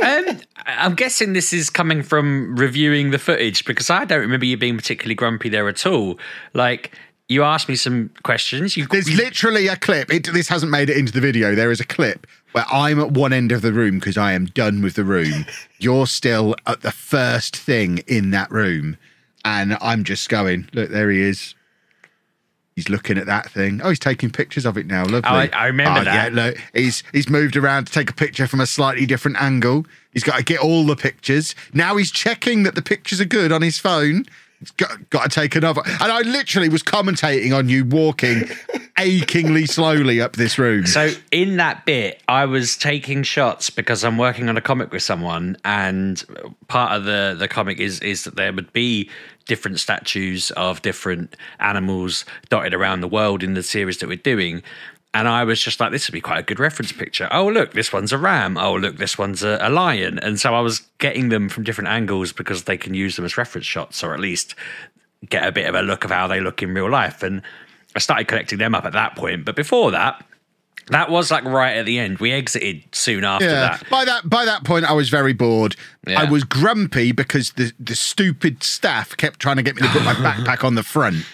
Um, I'm guessing this is coming from reviewing the footage because I don't remember you being particularly grumpy there at all. Like, you asked me some questions. You, There's literally a clip. It, this hasn't made it into the video. There is a clip where I'm at one end of the room because I am done with the room. You're still at the first thing in that room. And I'm just going, look, there he is. He's looking at that thing. Oh, he's taking pictures of it now. Lovely. Oh, I- I remember Oh, that. Yeah, look, he's he's moved around to take a picture from a slightly different angle. He's got to get all the pictures. Now he's checking that the pictures are good on his phone. He's got, got to take another. And I literally was commentating on you walking achingly slowly up this room. So in that bit, I was taking shots because I'm working on a comic with someone, and part of the the comic is is that there would be different statues of different animals dotted around the world in the series that we're doing. And I was just like, this would be quite a good reference picture. Oh, look, this one's a ram. Oh, look, this one's a, a lion. And so I was getting them from different angles because they can use them as reference shots, or at least get a bit of a look of how they look in real life. And I started collecting them up at that point. But before that, that was like right at the end. We exited soon after Yeah. that. By that by that point, I was very bored. Yeah. I was grumpy because the the stupid staff kept trying to get me to put my backpack on the front.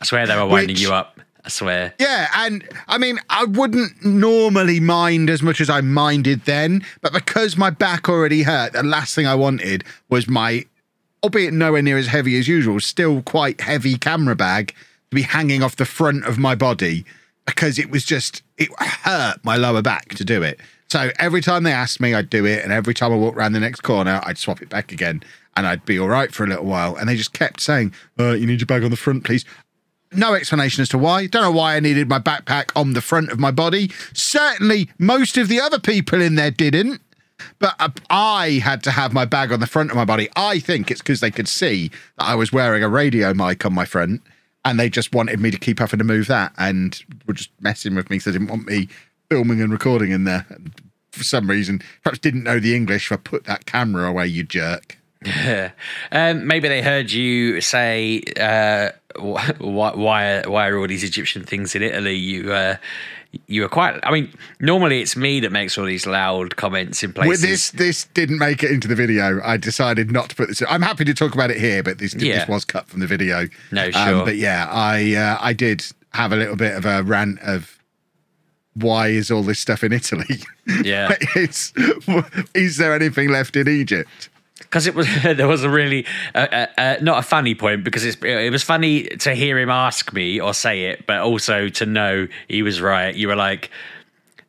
I swear they were winding Which- you up. I swear. Yeah, and I mean, I wouldn't normally mind as much as I minded then, but because my back already hurt, the last thing I wanted was my, albeit nowhere near as heavy as usual, still quite heavy camera bag to be hanging off the front of my body because it was just, it hurt my lower back to do it. So every time they asked me, I'd do it. And every time I walked around the next corner, I'd swap it back again and I'd be all right for a little while. And they just kept saying, uh, You need your bag on the front, please no explanation as to why. Don't know why I needed my backpack on the front of my body. Certainly, most of the other people in there didn't. But uh, I had to have my bag on the front of my body. I think it's because they could see that I was wearing a radio mic on my front and they just wanted me to keep having to move that and were just messing with me because they didn't want me filming and recording in there. For some reason, perhaps didn't know the English. I put that camera away, you jerk. Um, maybe they heard you say, uh, wh- why, why, why are all these Egyptian things in Italy? You, uh, you were quite. I mean, normally it's me that makes all these loud comments in places. With this, this didn't make it into the video. I decided not to put this. I'm happy to talk about it here, but this Yeah. this was cut from the video. No, Um, sure. but yeah, I uh, I did have a little bit of a rant of why is all this stuff in Italy? Yeah. it's is there anything left in Egypt? Because it was there was a really uh, uh, uh, not a funny point because it's, it was funny to hear him ask me or say it, but also to know he was right. You were like.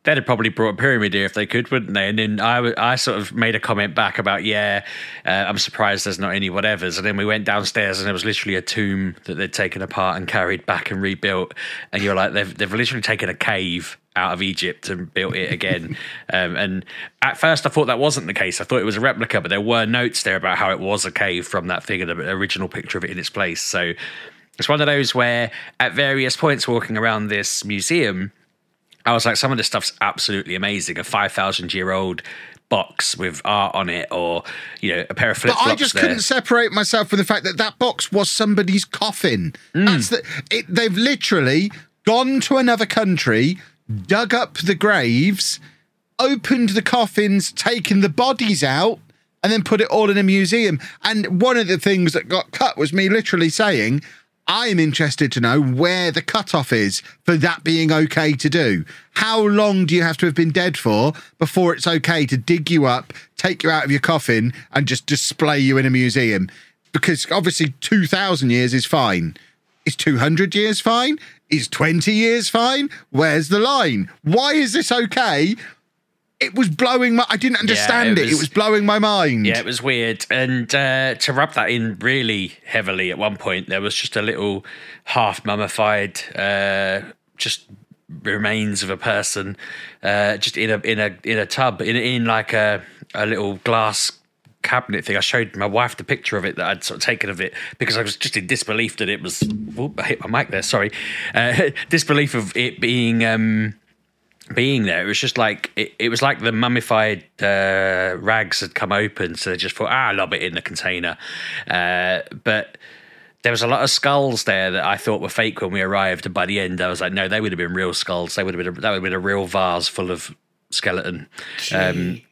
They'd have probably brought a pyramid here if they could, wouldn't they? And then I, I sort of made a comment back about, yeah, uh, I'm surprised there's not any whatevers. And then we went downstairs and there was literally a tomb that they'd taken apart and carried back and rebuilt. And you're like, they've, they've literally taken a cave out of Egypt and built it again. um, and at first, I thought that wasn't the case. I thought it was a replica, but there were notes there about how it was a cave from that thing and the original picture of it in its place. So it's one of those where at various points walking around this museum, I was like, some of this stuff's absolutely amazing. A five thousand year old box with art on it, or you know, a pair of flip But flops. I just there. couldn't separate myself from the fact that that box was somebody's coffin. Mm. That's the. It, they've literally gone to another country, dug up the graves, opened the coffins, taken the bodies out, and then put it all in a museum. And one of the things that got cut was me literally saying. I'm interested to know where the cutoff is for that being okay to do. How long do you have to have been dead for before it's okay to dig you up, take you out of your coffin, and just display you in a museum? Because obviously, 2,000 years is fine. Is 200 years fine? Is 20 years fine? Where's the line? Why is this okay? It was blowing my. I didn't understand it. It was- was blowing my mind. Yeah, it was weird. And uh, to rub that in really heavily at one point, there was just a little half mummified, uh, just remains of a person, uh, just in a in a in a tub, in in like a a little glass cabinet thing. I showed my wife the picture of it that I'd sort of taken of it because I was just in disbelief that it was. Oop, I hit my mic there. Sorry, uh, disbelief of it being. Um, being there. It was just like it, it was like the mummified uh, rags had come open, so they just thought, ah, I lob it in the container. Uh, but there was a lot of skulls there that I thought were fake when we arrived, and by the end, I was like, no, they would have been real skulls. They would have been a, that would have been a real vase full of skeleton. Um,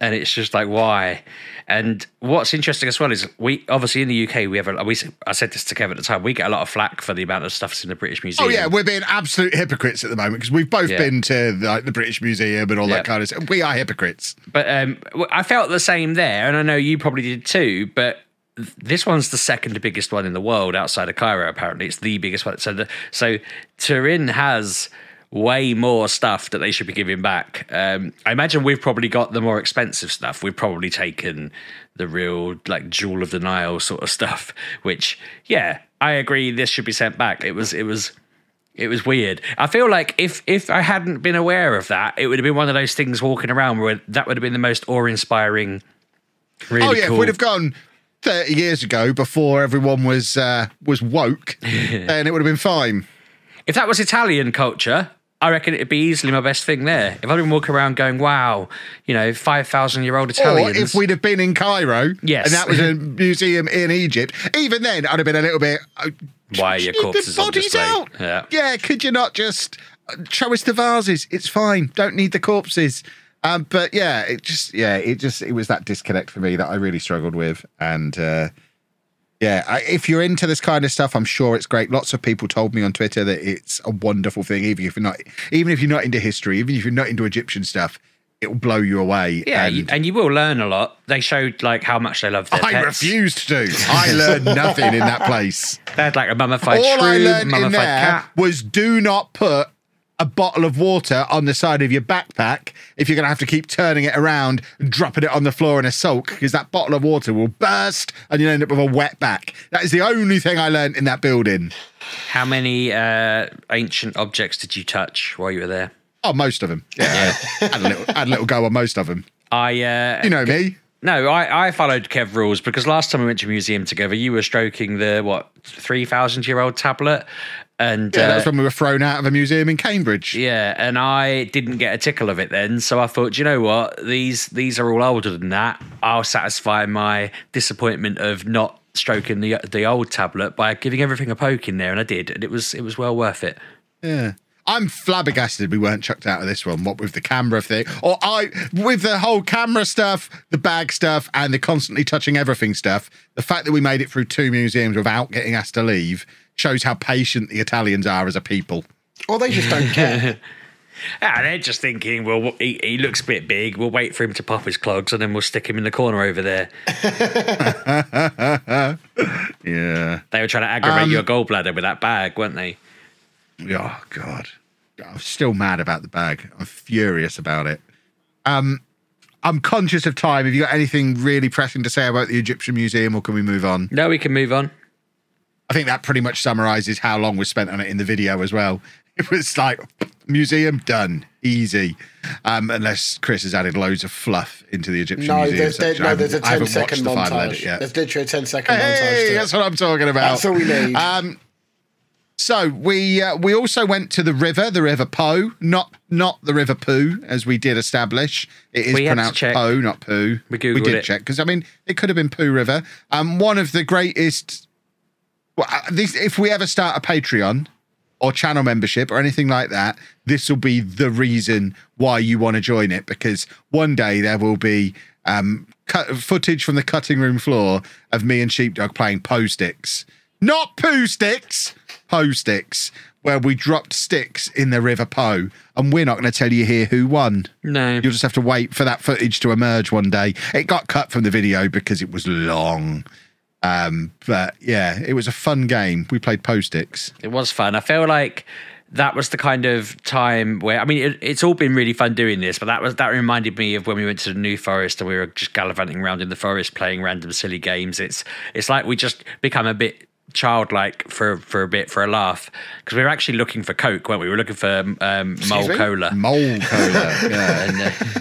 and it's just like why and what's interesting as well is we obviously in the uk we have a we i said this to kevin at the time we get a lot of flack for the amount of stuff that's in the british museum Oh yeah, we're being absolute hypocrites at the moment because we've both Yeah. been to like the British Museum and all Yeah. that kind of stuff. We are hypocrites. But um, I felt the same there, and I know you probably did too. But this one's the second biggest one in the world outside of Cairo. Apparently, it's the biggest one. So, the, so Turin has way more stuff that they should be giving back. Um, I imagine we've probably got the more expensive stuff. We've probably taken the real like jewel of the Nile sort of stuff. Which, yeah, I agree. This should be sent back. It was. It was. It was weird. I feel like if if I hadn't been aware of that, it would have been one of those things walking around where that would have been the most awe-inspiring. Really oh yeah, cool. if we'd have gone thirty years ago before everyone was uh, was woke, then it would have been fine. if that was Italian culture, I reckon it'd be easily my best thing there. If I'd been walking around going, "Wow, you know, five thousand year old Italians," Or if we'd have been in Cairo, Yes. and that was a museum in Egypt, even then I'd have been a little bit. uh, Why are your corpses on display? out? Yeah. yeah. Could you not just uh, show us the vases? It's fine. Don't need the corpses. Um, but yeah, it just yeah, it just it was that disconnect for me that I really struggled with, and uh, yeah, I, if you're into this kind of stuff, I'm sure it's great. Lots of people told me on Twitter that it's a wonderful thing, even if you're not, even if you're not into history, even if you're not into Egyptian stuff, it will blow you away. yeah, and you, and you will learn a lot. They showed like how much they love their I pets. refused to. I learned nothing in that place. They had like a mummified All I shrew, learned in there cat. was do not put a bottle of water on the side of your backpack if you're going to have to keep turning it around and dropping it on the floor in a sulk because that bottle of water will burst and you'll end up with a wet back. That is the only thing I learned in that building. How many uh, ancient objects did you touch while you were there? Oh, most of them. Yeah, had a little, had a little go on most of them. I uh, You know me. No, I, I followed Kev rules because last time we went to a museum together, you were stroking the what three thousand year old tablet, and Yeah, uh, that's when we were thrown out of a museum in Cambridge. yeah, and I didn't get a tickle of it then. So I thought, "Do you know what? These these are all older than that. I'll satisfy my disappointment of not stroking the the old tablet by giving everything a poke in there, and I did, and it was it was well worth it. Yeah. I'm flabbergasted we weren't chucked out of this one. What with the camera thing, or I with the whole camera stuff, the bag stuff, and the constantly touching everything stuff. The fact that we made it through two museums without getting asked to leave shows how patient the Italians are as a people. Or they just don't care. Ah, they're just thinking, well, he, he looks a bit big. We'll wait for him to pop his clogs, and then we'll stick him in the corner over there. Yeah. They were trying to aggravate Um, your gallbladder with that bag, weren't they? Oh God. I'm still mad about the bag. I'm furious about it. Um, I'm conscious of time. Have you got anything really pressing to say about the Egyptian Museum, or can we move on? No, we can move on. I think that pretty much summarizes how long was spent on it in the video as well. It was like museum done, easy. Um, unless Chris has added loads of fluff into the Egyptian No, museum. there's, there, section. No, there's a I 10 haven't watched second the final montage. edit yet. There's literally a 10 second montage. Hey, to it. that's what I'm talking about. That's all we need. Um, So we uh, we also went to the river, the River Po, not not the River Poo, as we did establish. It is We pronounced check. Po, not Poo. We Googled did it. check because I mean it could have been Poo River. Um, one of the greatest. Well, uh, this, if we ever start a Patreon or channel membership or anything like that, this will be the reason why you want to join it because one day there will be um, cut, footage from the cutting room floor of me and Sheepdog playing Po sticks, not poo sticks, Po sticks, where we dropped sticks in the River Po, and we're not going to tell you here who won. No. You'll just have to wait for that footage to emerge one day. It got cut from the video because it was long. Um, but yeah, it was a fun game. We played post-its. It was fun. I feel like that was the kind of time where I mean it, it's all been really fun doing this, but that was that reminded me of when we went to the New Forest and we were just gallivanting around in the forest playing random silly games. It's it's like we just become a bit childlike for for a bit for a laugh because we were actually looking for Coke, weren't we? We were looking for um, Mole? Cola. Mole cola. yeah. and uh,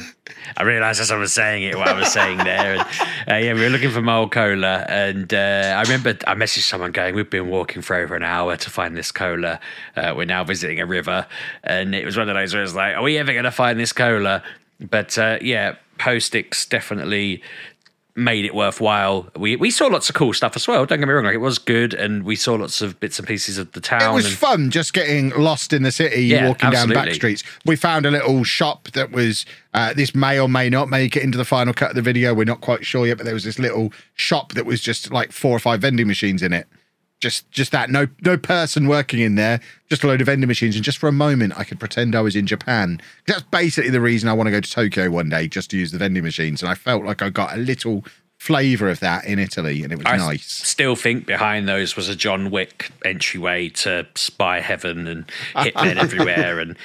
I realised as I was saying it, what I was saying there. And, uh, yeah, we were looking for Mole Cola, and uh, I remember I messaged someone going, "We've been walking for over an hour to find this cola. Uh, we're now visiting a river, and it was one of those where it's like, are we ever going to find this cola?" But uh, yeah, Po sticks definitely made it worthwhile. We we saw lots of cool stuff as well. Don't get me wrong, like it was good, and we saw lots of bits and pieces of the town. It was and, fun just getting lost in the city, Yeah, walking down back streets. We found a little shop that was, uh, this may or may not make it into the final cut of the video. We're not quite sure yet, but there was this little shop that was just like four or five vending machines in it. Just, just that. No, no person working in there. Just a load of vending machines. And just for a moment, I could pretend I was in Japan. That's basically the reason I want to go to Tokyo one day, just to use the vending machines. And I felt like I got a little flavour of that in Italy, and it was I nice. still think behind those was a John Wick entryway to spy heaven and hitmen everywhere, and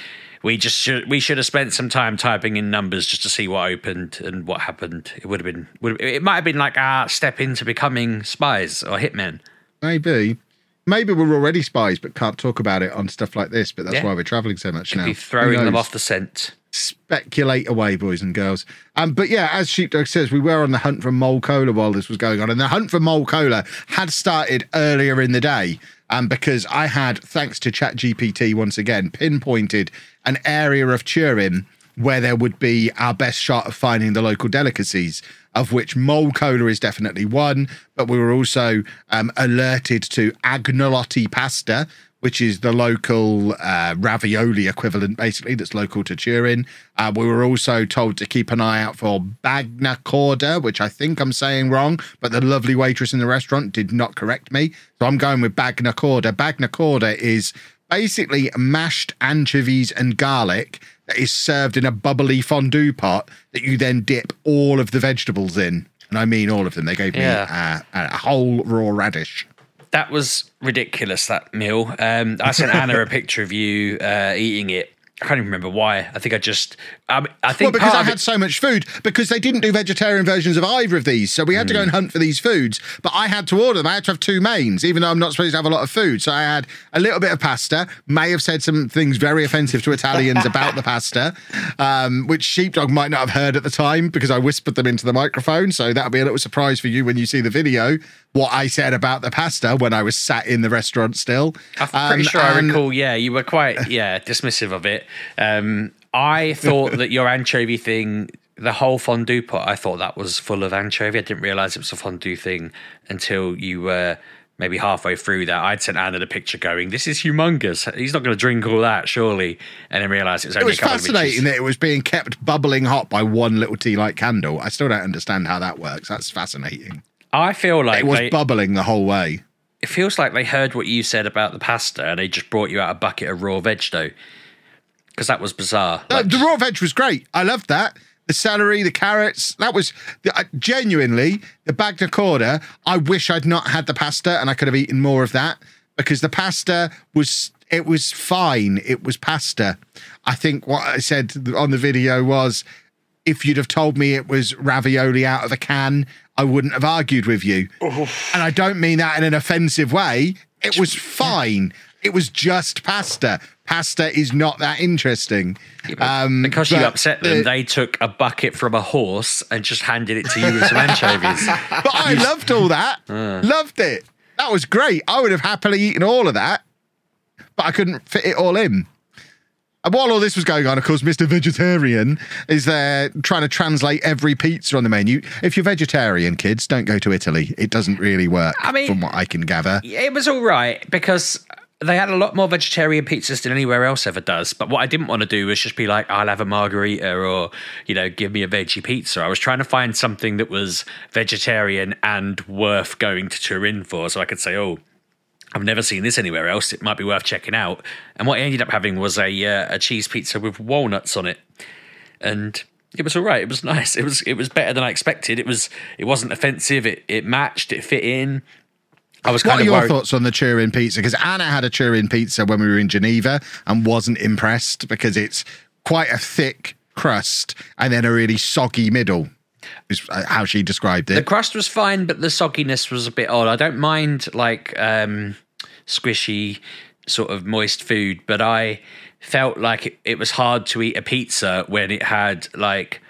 we just should we should have spent some time typing in numbers just to see what opened and what happened. It would have been would it might have been like our step into becoming spies or hitmen. Maybe. Maybe we're already spies, but can't talk about it on stuff like this. But that's Yeah. why we're traveling so much now. Be throwing them off the scent. Speculate away, boys and girls. Um, but yeah, as Sheepdog says, we were on the hunt for mole cola while this was going on, and the hunt for mole cola had started earlier in the day. Um, because I had, thanks to ChatGPT once again, pinpointed an area of Turin where there would be our best shot of finding the local delicacies, of which mole cola is definitely one. But we were also um, alerted to agnolotti pasta, which is the local uh, ravioli equivalent, basically, that's local to Turin. Uh, we were also told to keep an eye out for bagna corda, which I think I'm saying wrong, but the lovely waitress in the restaurant did not correct me. So I'm going with bagna corda. Bagna corda is basically mashed anchovies and garlic that is served in a bubbly fondue pot that you then dip all of the vegetables in. And I mean all of them. They gave me Yeah. uh, a whole raw radish. That was ridiculous. That meal. Um, I sent Anna a picture of you uh, eating it. I can't even remember why. I think I just. I, mean, I Well, think because part I had it- so much food, because they didn't do vegetarian versions of either of these. So we had to Hmm. go and hunt for these foods. But I had to order them. I had to have two mains, even though I'm not supposed to have a lot of food. So I had a little bit of pasta, may have said some things very offensive to Italians about the pasta, um, which Sheepdog might not have heard at the time because I whispered them into the microphone. So that'll be a little surprise for you when you see the video, what I said about the pasta when I was sat in the restaurant still. I'm pretty Um, sure I recall. Yeah, you were quite yeah dismissive of it. Um, I thought that your anchovy thing, the whole fondue pot, I thought that was full of anchovy. I didn't realize it was a fondue thing until you were maybe halfway through that. I'd sent Anna the picture, going, "This is humongous. He's not going to drink all that, surely." And then realized it was It only was a couple fascinating of that it was being kept bubbling hot by one little tea light candle. I still don't understand how that works. That's fascinating. I feel like It was they, bubbling the whole way. it feels like they heard what you said about the pasta and they just brought you out a bucket of raw veg dough. Because that was bizarre. No, Like, the raw veg was great. I loved that. The celery, the carrots, that was uh, genuinely the bagna corda. I wish I'd not had the pasta and I could have eaten more of that because the pasta was it was fine. It was pasta. I think what I said on the video was if you'd have told me it was ravioli out of a can, I wouldn't have argued with you. And I don't mean that in an offensive way. It was fine. It was just pasta. Pasta is not that interesting. Um, Because you upset them, the- they took a bucket from a horse and just handed it to you with some anchovies. but I loved all that. Uh. Loved it. That was great. I would have happily eaten all of that. but I couldn't fit it all in. And while all this was going on, of course, Mr. Vegetarian is there trying to translate every pizza on the menu. If you're vegetarian, kids, don't go to Italy. It doesn't really work, I mean- from what I can gather. It was all right because they had a lot more vegetarian pizzas than anywhere else ever does. But what I didn't want to do was just be like, I'll have a margarita or, you know, give me a veggie pizza. I was trying to find something that was vegetarian and worth going to Turin for. So I could say, oh, I've never seen this anywhere else. It might be worth checking out. And what I ended up having was a uh, a cheese pizza with walnuts on it, and it was all right. It was nice. It was it was better than I expected. It was it wasn't offensive. It it matched. It fit in. I was What kind are of your worried. thoughts on the Turin pizza? Because Anna had a Turin pizza when we were in Geneva and wasn't impressed because it's quite a thick crust and then a really soggy middle, is uh, how she described it. The crust was fine, but the sogginess was a bit odd. I don't mind like um, squishy, sort of moist food, but I felt like it, it was hard to eat a pizza when it had like.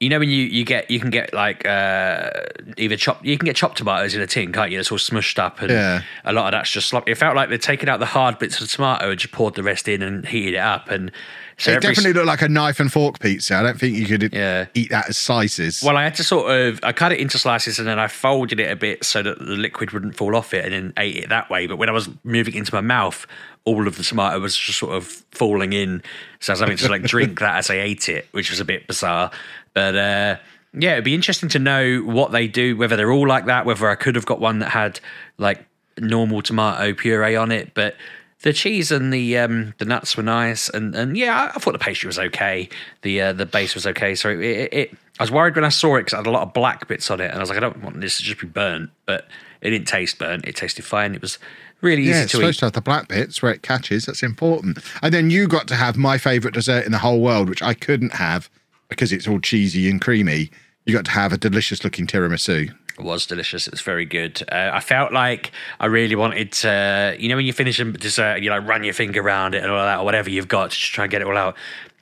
You know when you, you get you can get like uh, either chopped you can get chopped tomatoes in a tin, can't you? It's all smushed up and Yeah. a lot of that's just sloppy. It felt like they'd taken out the hard bits of the tomato and just poured the rest in and heated it up. And so It every- definitely looked like a knife and fork pizza. I don't think you could Yeah. eat that as slices. Well, I had to sort of I cut it into slices and then I folded it a bit so that the liquid wouldn't fall off it and then ate it that way. But when I was moving it into my mouth, all of the tomato was just sort of falling in. So I was having to like drink that as I ate it, which was a bit bizarre. But uh yeah, it'd be interesting to know what they do, whether they're all like that, whether I could have got one that had like normal tomato puree on it, but the cheese and the um, the nuts were nice, and and yeah, I, I thought the pastry was okay. The uh, the base was okay. So it, it, it I was worried when I saw it because it had a lot of black bits on it, and I was like, I don't want this to just be burnt, but it didn't taste burnt. It tasted fine. It was really yeah, easy it's to supposed eat. to have the black bits where it catches. That's important. And then you got to have my favourite dessert in the whole world, which I couldn't have because it's all cheesy and creamy. You got to have a delicious looking tiramisu. It was delicious. It was very good. Uh, I felt like I really wanted to, you know, when you finish a dessert, you like run your finger around it and all that, or whatever you've got to try and get it all out.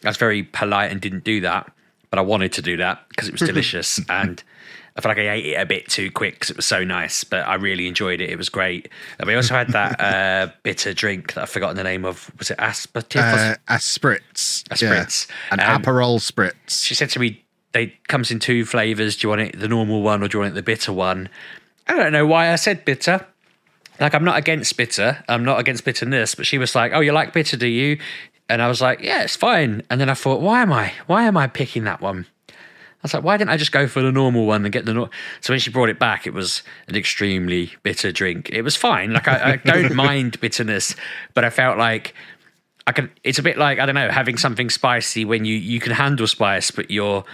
I was very polite and didn't do that, but I wanted to do that because it was delicious. and I felt like I ate it a bit too quick because it was so nice, but I really enjoyed it. It was great. And we also had that uh, bitter drink that I've forgotten the name of. Was it Aspertif? Uh, a spritz. A spritz. An Um, Aperol spritz. she said to me, "They comes in two flavors. Do you want it the normal one or do you want it the bitter one?" I don't know why I said bitter. Like I'm not against bitter. I'm not against bitterness. But she was like, "Oh, you like bitter, do you?" And I was like, "Yeah, it's fine." And then I thought, "Why am I? Why am I picking that one?" I was like, "Why didn't I just go for the normal one and get the?" Nor-? So when she brought it back, it was an extremely bitter drink. It was fine. Like I, I don't mind bitterness, but I felt like I can. It's a bit like I don't know, having something spicy when you you can handle spice, but you're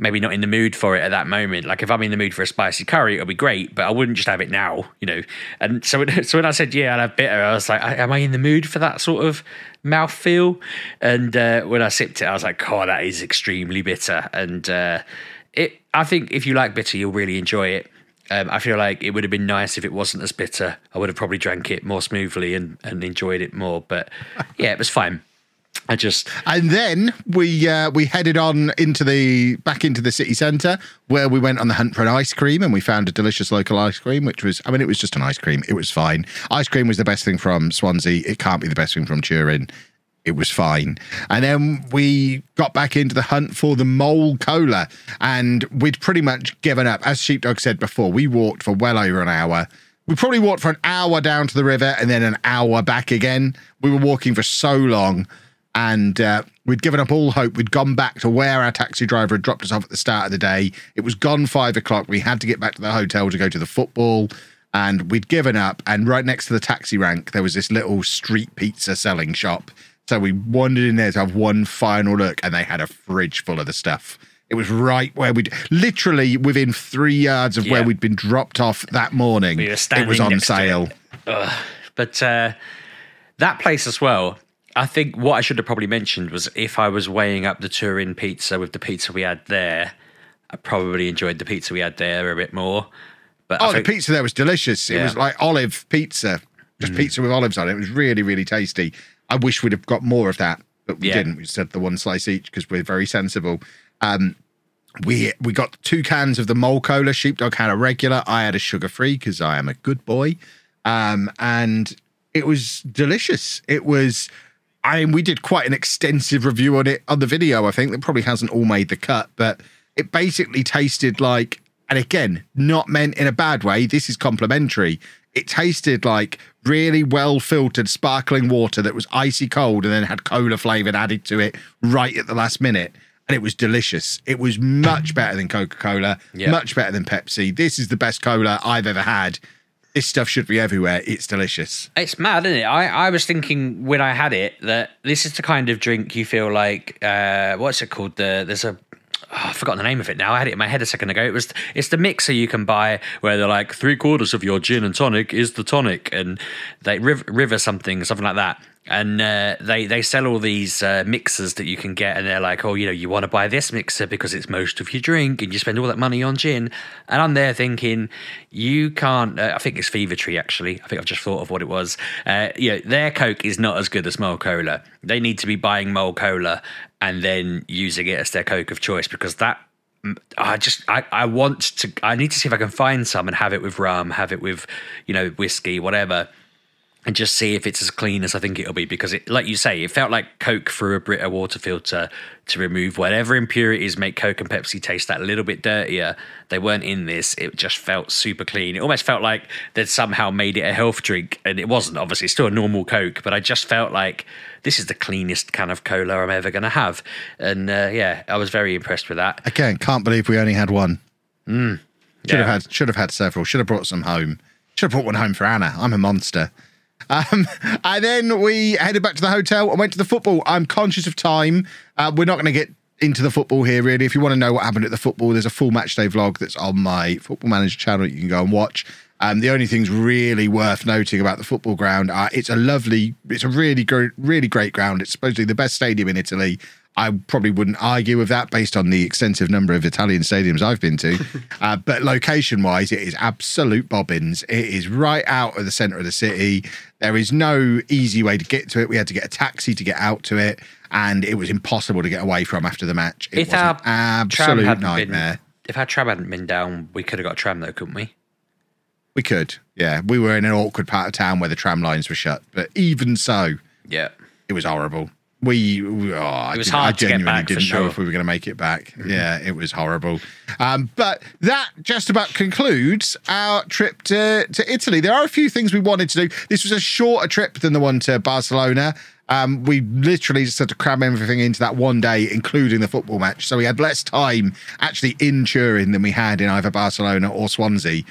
maybe not in the mood for it at that moment. Like if I'm in the mood for a spicy curry, it'll be great, but I wouldn't just have it now, you know. And so so when I said yeah, I'd have bitter, I was like, am I in the mood for that sort of mouth feel? And uh, when I sipped it, I was like, oh, that is extremely bitter. And uh, it, I think if you like bitter, you'll really enjoy it. Um, I feel like it would have been nice if it wasn't as bitter. I would have probably drank it more smoothly and, and enjoyed it more. But yeah, it was fine. I just And then we uh, we headed on into the back into the city centre where we went on the hunt for an ice cream and we found a delicious local ice cream, which was I mean it was just an ice cream. It was fine. Ice cream was the best thing from Swansea. It can't be the best thing from Turin. It was fine. And then we got back into the hunt for the mole cola and we'd pretty much given up. As Sheepdog said before, we walked for well over an hour. We probably walked for an hour down to the river and then an hour back again. We were walking for so long and uh, we'd given up all hope. We'd gone back to where our taxi driver had dropped us off at the start of the day. It was gone five o'clock. We had to get back to the hotel to go to the football, and we'd given up. And right next to the taxi rank, there was this little street pizza selling shop. So we wandered in there to have one final look, and they had a fridge full of the stuff. It was right where we'd literally within three yards of where we'd been dropped off that morning. We were it was on next to it. sale. But uh, that place as well, I think what I should have probably mentioned was if I was weighing up the Turin pizza with the pizza we had there, I probably enjoyed the pizza we had there a bit more. But Oh, the pizza there was delicious. It Yeah. Mm. was like olive pizza, just pizza with olives on it. It was really, really tasty. I wish we'd have got more of that, but we Yeah. didn't. We just had the one slice each because we're very sensible. Um, we we got two cans of the mole cola. Sheepdog had a regular. I had a sugar free because I am a good boy. Um, and it was delicious. It was. I mean, we did quite an extensive review on it on the video. I think that probably hasn't all made the cut, but it basically tasted like, and again, not meant in a bad way. This is complimentary. It tasted like really well filtered sparkling water that was icy cold and then had cola flavored added to it right at the last minute. And it was delicious. It was much better than Coca Cola, Yeah. much better than Pepsi. This is the best cola I've ever had. This stuff should be everywhere. It's delicious. It's mad, isn't it? I, I was thinking when I had it that this is the kind of drink you feel like uh, what's it called? The there's a oh, I've forgotten the name of it now. I had it in my head a second ago. It was it's the mixer you can buy where they're like three quarters of your gin and tonic is the tonic, and they river, river something something like that. And uh, they they sell all these uh, mixers that you can get, and they're like, oh, you know, you want to buy this mixer because it's most of your drink, and you spend all that money on gin. And I'm there thinking, you can't. Uh, I think it's Fever Tree actually. I think I've just thought of what it was. Uh, you know, their Coke is not as good as Mole Cola. They need to be buying Mole Cola and then using it as their Coke of choice because that I just I, I want to I need to see if I can find some and have it with rum, have it with you know whiskey, whatever, and just see if it's as clean as I think it'll be. Because it, like you say, it felt like Coke through a Brita water filter to remove whatever impurities make Coke and Pepsi taste that little bit dirtier. They weren't in this. It just felt super clean. It almost felt like they'd somehow made it a health drink, and it wasn't. Obviously, it's still a normal Coke, but I just felt like this is the cleanest can of cola I'm ever going to have. And uh, yeah, I was very impressed with that. Again, can't believe we only had one. Should Yeah. have had should have had several. Should have brought some home. Should have brought one home for Anna. I'm a monster. Um, and then we headed back to the hotel and went to the football. I'm conscious of time. Uh, we're not going to get into the football here, really. If you want to know what happened at the football, there's a full match day vlog that's on my football manager channel. You can go and watch. Um, the only things really worth noting about the football ground are it's a lovely, it's a really great, really great ground. It's supposedly the best stadium in Italy. I probably wouldn't argue with that based on the extensive number of Italian stadiums I've been to. uh, but location wise, it is absolute bobbins. It is right out of the centre of the city. There is no easy way to get to it. We had to get a taxi to get out to it, and it was impossible to get away from after the match. It If was our an absolute hadn't nightmare. been, if our tram hadn't been down, we could have got a tram though, couldn't we? We could, yeah. We were in an awkward part of town where the tram lines were shut, but even so, Yeah. it was horrible. We, we- oh, I It was didn't- I hard to get genuinely back, didn't know if we were going to make it back. Yeah, it was horrible. Um, but that just about concludes our trip to, to Italy. There are a few things we wanted to do. This was a shorter trip than the one to Barcelona. Um, we literally just had to cram everything into that one day, including the football match. So we had less time actually in Turin than we had in either Barcelona or Swansea.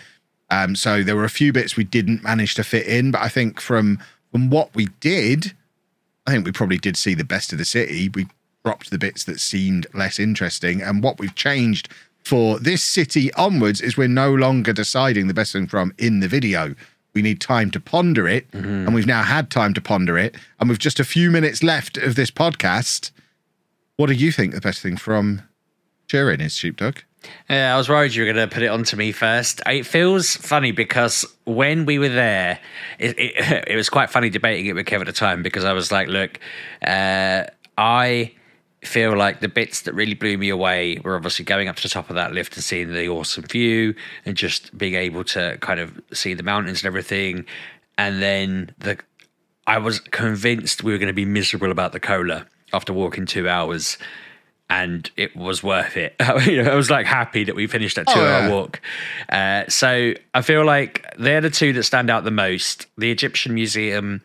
Um, so there were a few bits we didn't manage to fit in, but I think from from what we did, I think we probably did see the best of the city. We dropped the bits that seemed less interesting, and what we've changed for this city onwards is we're no longer deciding the best thing from in the video. We need time to ponder it, mm-hmm. and we've now had time to ponder it, and we've just a few minutes left of this podcast, what do you think the best thing from Turin is, Sheepdog? Yeah, I was worried you were going to put it onto me first. It feels funny because when we were there, it, it, it was quite funny debating it with Kev at the time because I was like, look, uh, I feel like the bits that really blew me away were obviously going up to the top of that lift and seeing the awesome view and just being able to kind of see the mountains and everything. And then the I was convinced we were going to be miserable about the cola after walking two hours, and it was worth it. you know, I was like happy that we finished that two-hour yeah. walk. Uh, so I feel like they're the two that stand out the most. The Egyptian Museum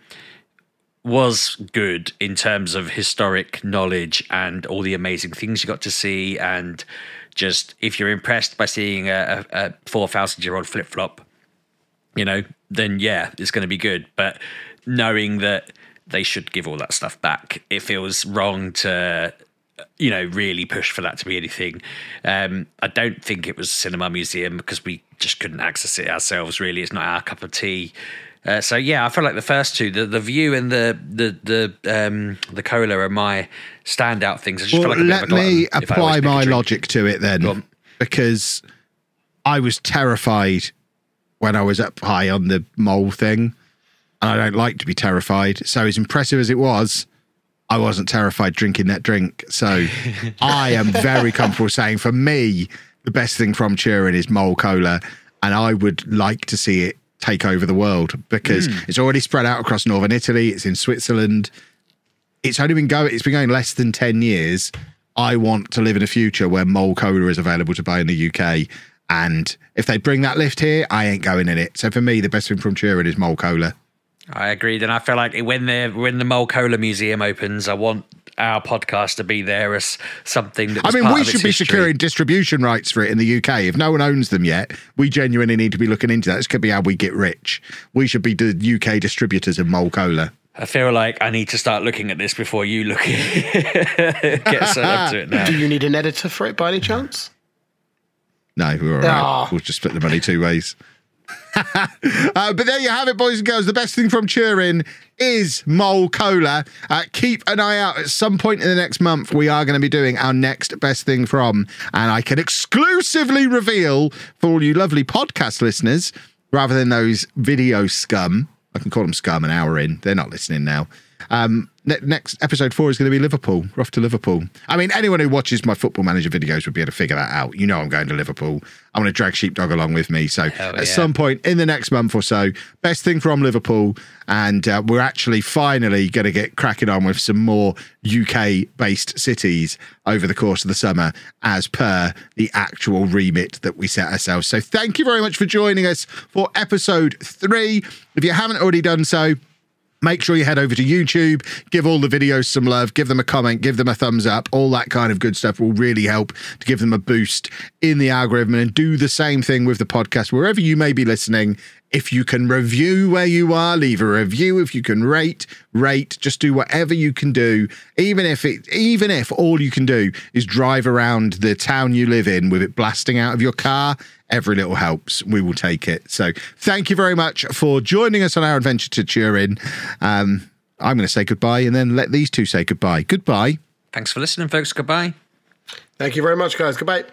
was good in terms of historic knowledge and all the amazing things you got to see, and just if you're impressed by seeing a, a, a four thousand year old flip flop, you know, then yeah, it's going to be good. But knowing that they should give all that stuff back, it feels wrong to, you know, really push for that to be anything. Um, I don't think it was a cinema museum because we just couldn't access it ourselves. Really, it's not our cup of tea. Uh, so yeah, I feel like the first two, the, the view and the the the um, the cola are my standout things. I just feel Well, like a bit let of a glutton me if I always apply my logic to it then, because I was terrified when I was up high on the mole thing, and I don't like to be terrified. So, as impressive as it was, I wasn't terrified drinking that drink. So, I am very comfortable saying for me, the best thing from Turin is mole cola, and I would like to see it take over the world because hmm. it's already spread out across northern Italy. It's in Switzerland. It's only been going. It's been going less than ten years. I want to live in a future where Mole Cola is available to buy in the UK. And if they bring that lift here, I ain't going in it. So for me, the best thing from Turin is Mole Cola. I agreed, and I feel like when the when the Mole Cola Museum opens, I want our podcast to be there as something that. I mean, part we of should be history. securing distribution rights for it in the UK. If no one owns them yet, we genuinely need to be looking into that. This could be how we get rich. We should be the UK distributors of Mole Cola. I feel like I need to start looking at this before you look at get set up to it now. Do you need an editor for it by any chance? No, we're all right. Ah. We'll just split the money two ways. uh, but there you have it, boys and girls. The best thing from Turin is Mole Cola. Uh, keep an eye out. At some point in the next month, we are going to be doing our next best thing from, and I can exclusively reveal for all you lovely podcast listeners, rather than those video scum. I can call them scum an hour in. They're not listening now. Um, ne- next episode four is going to be Liverpool. We're off to Liverpool. I mean, anyone who watches my football manager videos would be able to figure that out. You know, I'm going to Liverpool. I'm going to drag Sheepdog along with me. So Hell at yeah. some point in the next month or so, best thing from Liverpool, and uh, we're actually finally going to get cracking on with some more UK-based cities over the course of the summer, as per the actual remit that we set ourselves. So thank you very much for joining us for episode three. If you haven't already done so. Make sure you head over to YouTube, give all the videos some love, give them a comment, give them a thumbs up. All that kind of good stuff will really help to give them a boost in the algorithm and do the same thing with the podcast wherever you may be listening. If you can review where you are, leave a review. If you can rate, rate. Just do whatever you can do, even if it, even if all you can do is drive around the town you live in with it blasting out of your car. Every little helps. We will take it. So, thank you very much for joining us on our adventure to Turin. Um, I'm going to say goodbye and then let these two say goodbye. Goodbye. Thanks for listening, folks. Goodbye. Thank you very much, guys. Goodbye.